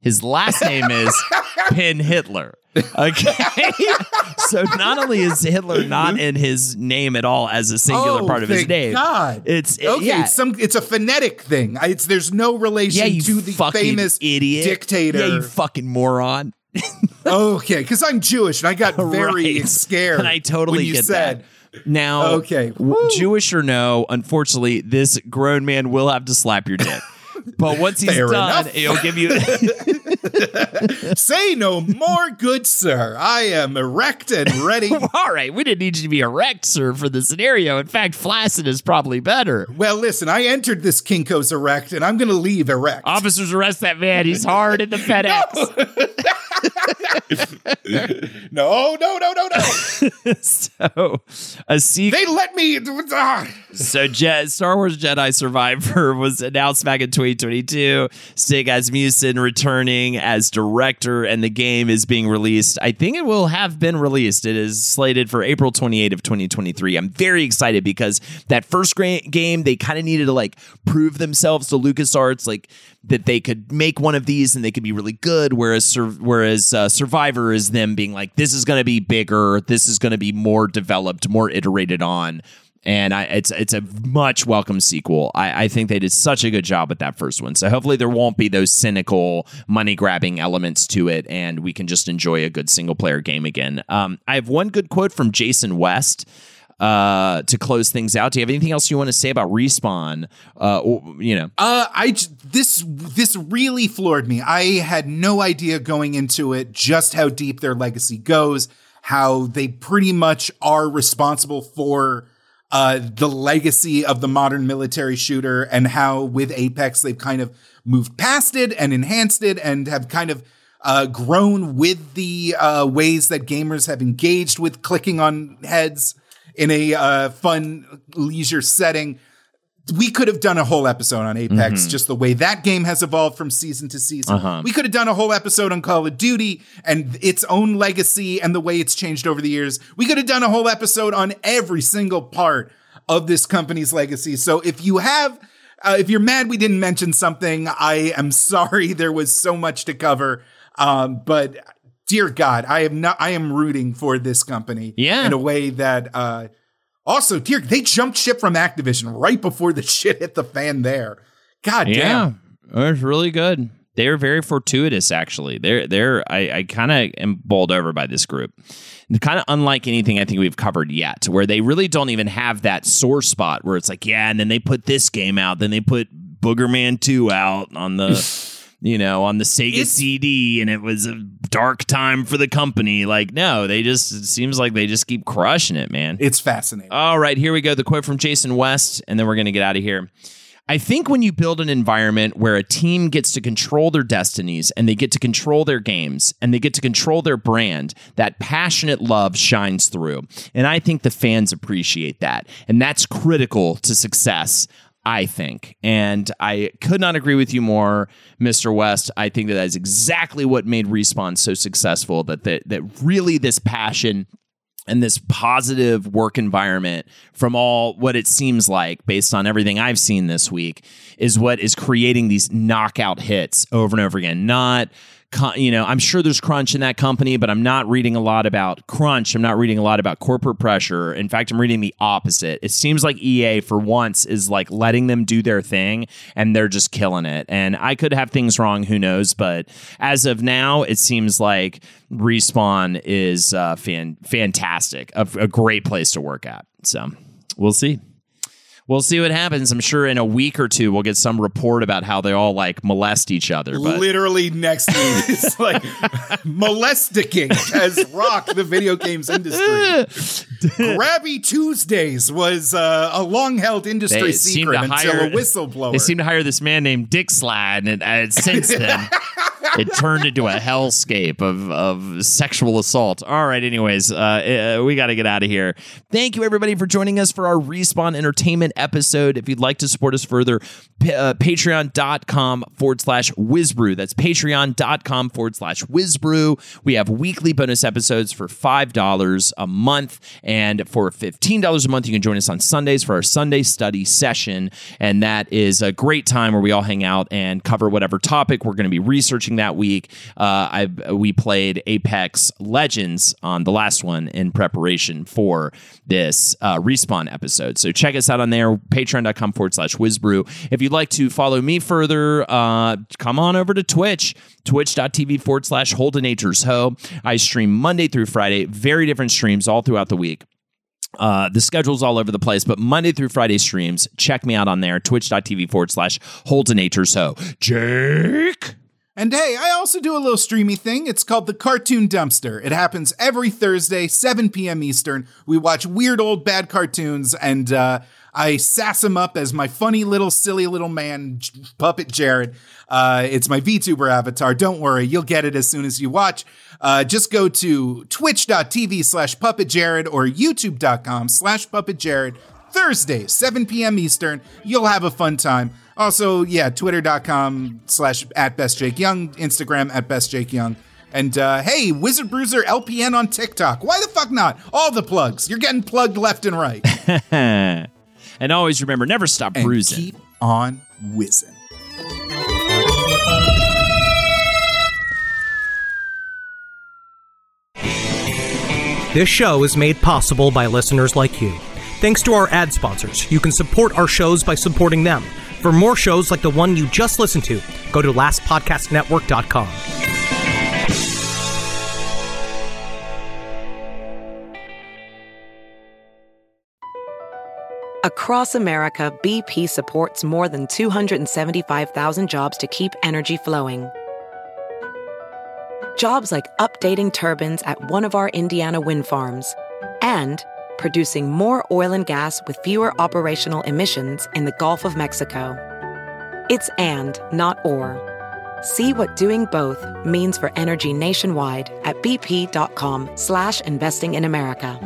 S1: His last name is Pin Hitler. Okay, so not only is Hitler not mm-hmm. in his name at all as a singular
S2: Oh,
S1: part of his name,
S2: God.
S1: it's it-
S2: Okay,
S1: yeah.
S2: it's some it's a phonetic thing. I- It's there's no relation
S1: yeah,
S2: to the famous
S1: idiot,
S2: dictator.
S1: Yeah, you fucking moron.
S2: Okay, because I'm Jewish and I got very
S1: Right.
S2: scared.
S1: And I totally get
S2: said,
S1: that. Now,
S2: Okay. Woo.
S1: Jewish or no, unfortunately, this grown man will have to slap your dick. But once he's
S2: Fair
S1: done,
S2: enough.
S1: he'll give you.
S2: Say no more, good sir. I am erect and ready.
S1: All right, we didn't need you to be erect, sir, for the scenario. In fact, flaccid is probably better.
S2: well, listen, I entered this Kinko's erect and I'm going to leave erect.
S1: Officers, arrest that man. He's hard in the FedEx.
S2: no, no, no, no, no.
S1: so, a sequel.
S2: they let me. ah.
S1: So, Je- Star Wars Jedi Survivor was announced back in 2022. Stig Asmussen returning as director, and the game is being released. I think it will have been released. It is slated for April 28th of 2023. I'm very excited because that first game, they kind of needed to like prove themselves to LucasArts, like that they could make one of these and they could be really good. Whereas, whereas uh, Survivor is them being like, this is going to be bigger, this is going to be more developed, more iterated on and I, it's it's a much welcome sequel. I, I think they did such a good job with that first one. So hopefully there won't be those cynical money grabbing elements to it, and we can just enjoy a good single player game again. Um, I have one good quote from Jason West. Uh, to close things out, do you have anything else you want to say about respawn? Uh, or, you know,
S2: Uh, I this this really floored me. I had no idea going into it just how deep their legacy goes, how they pretty much are responsible for uh, the legacy of the modern military shooter, and how with Apex they've kind of moved past it and enhanced it, and have kind of uh, grown with the uh, ways that gamers have engaged with clicking on heads in a uh, fun leisure setting we could have done a whole episode on Apex,
S1: Mm-hmm.
S2: just the way that game has evolved from season to season.
S1: Uh-huh.
S2: We could have done a whole episode on Call of Duty and its own legacy and the way it's changed over the years. We could have done a whole episode on every single part of this company's legacy. So if you have, uh, if you're mad we didn't mention something, I am sorry. There was so much to cover. Um, but dear God, I am not, I am rooting for this company
S1: Yeah.
S2: in a way that, uh, also, dear, they jumped ship from Activision right before the shit hit the fan there. God
S1: yeah,
S2: damn.
S1: it was really good. They're very fortuitous, actually. They're they're I, I kind of am bowled over by this group. Kind of unlike anything I think we've covered yet, where they really don't even have that sore spot where it's like, yeah, and then they put this game out, then they put Boogerman 2 out on the you know, on the Sega
S2: It's-
S1: CD and it was a dark time for the company. Like, no, they just it seems like they just keep crushing it, man.
S2: It's fascinating.
S1: All right, here we go. The quote from Jason West, and then we're going to get out of here. I think when you build an environment where a team gets to control their destinies and they get to control their games and they get to control their brand, that passionate love shines through. And I think the fans appreciate that. And that's critical to success. I think. And I could not agree with you more, Mr. West. I think that that is exactly what made Respawn so successful. That that, that really this passion and this positive work environment from all what it seems like based on everything I've seen this week is what is creating these knockout hits over and over again. Not you know, I'm sure there's crunch in that company, but I'm not reading a lot about crunch. I'm not reading a lot about corporate pressure. In fact, I'm reading the opposite. It seems like EA for once is like letting them do their thing and they're just killing it. And I could have things wrong, who knows, but as of now, it seems like Respawn is uh, fan- fantastic, a, a great place to work at. So we'll see. We'll see what happens. I'm sure in a week or two we'll get some report about how they all like molest each other. But
S2: Literally next week, it's like molesticking has rocked the video games industry. Grabby Tuesdays was uh, a long held industry
S1: they seem
S2: secret
S1: to
S2: until
S1: hire
S2: a whistleblower.
S1: They seem to hire this man named Dick Slad, and uh, since then it turned into a hellscape of, of sexual assault. All right, anyways, uh, uh we got to get out of here. Thank you, everybody, for joining us for our Respawn Entertainment episode. If you'd like to support us further, uh, patreon.com forward slash WizBru. That's patreon.com forward slash WizBru. We have weekly bonus episodes for $5 a month. And for $15 a month, you can join us on Sundays for our Sunday study session. And that is a great time where we all hang out and cover whatever topic we're going to be researching that week. Uh, I we played Apex Legends on the last one in preparation for this uh, respawn episode. So check us out on there, patreon.com forward slash WizBru. If you'd like to follow me further, uh, come on over to Twitch, twitch.tv forward slash Holdenators Ho. I stream Monday through Friday, very different streams all throughout the week. Uh, the schedule's all over the place, but Monday through Friday streams, check me out on there, twitch.tv forward slash Holdenators Ho. Jake?
S2: And hey, I also do a little streamy thing. It's called the Cartoon Dumpster. It happens every Thursday, 7 p.m. Eastern. We watch weird old bad cartoons and uh, I sass him up as my funny little silly little man puppet Jared. Uh, it's my VTuber avatar. Don't worry, you'll get it as soon as you watch. Uh, just go to twitch.tv slash puppet Jared or youtube.com slash puppet Jared. Thursday, 7 p.m. Eastern. You'll have a fun time. Also, yeah, twitter.com slash at best Jake Young, Instagram at best Jake Young. And uh, hey, Wizard Bruiser LPN on TikTok. Why the fuck not? All the plugs. You're getting plugged left and right.
S1: and always remember, never stop
S2: and
S1: bruising.
S2: Keep on whizzing.
S5: This show is made possible by listeners like you. Thanks to our ad sponsors, you can support our shows by supporting them. For more shows like the one you just listened to, go to lastpodcastnetwork.com.
S4: Across America, BP supports more than 275,000 jobs to keep energy flowing. Jobs like updating turbines at one of our Indiana wind farms and producing more oil and gas with fewer operational emissions in the Gulf of Mexico. It's and, not or. See what doing both means for energy nationwide at bp.com slash investing in America.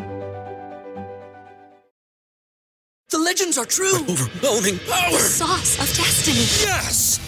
S6: The legends are true.
S7: Overwhelming power!
S6: The sauce of destiny.
S7: Yes!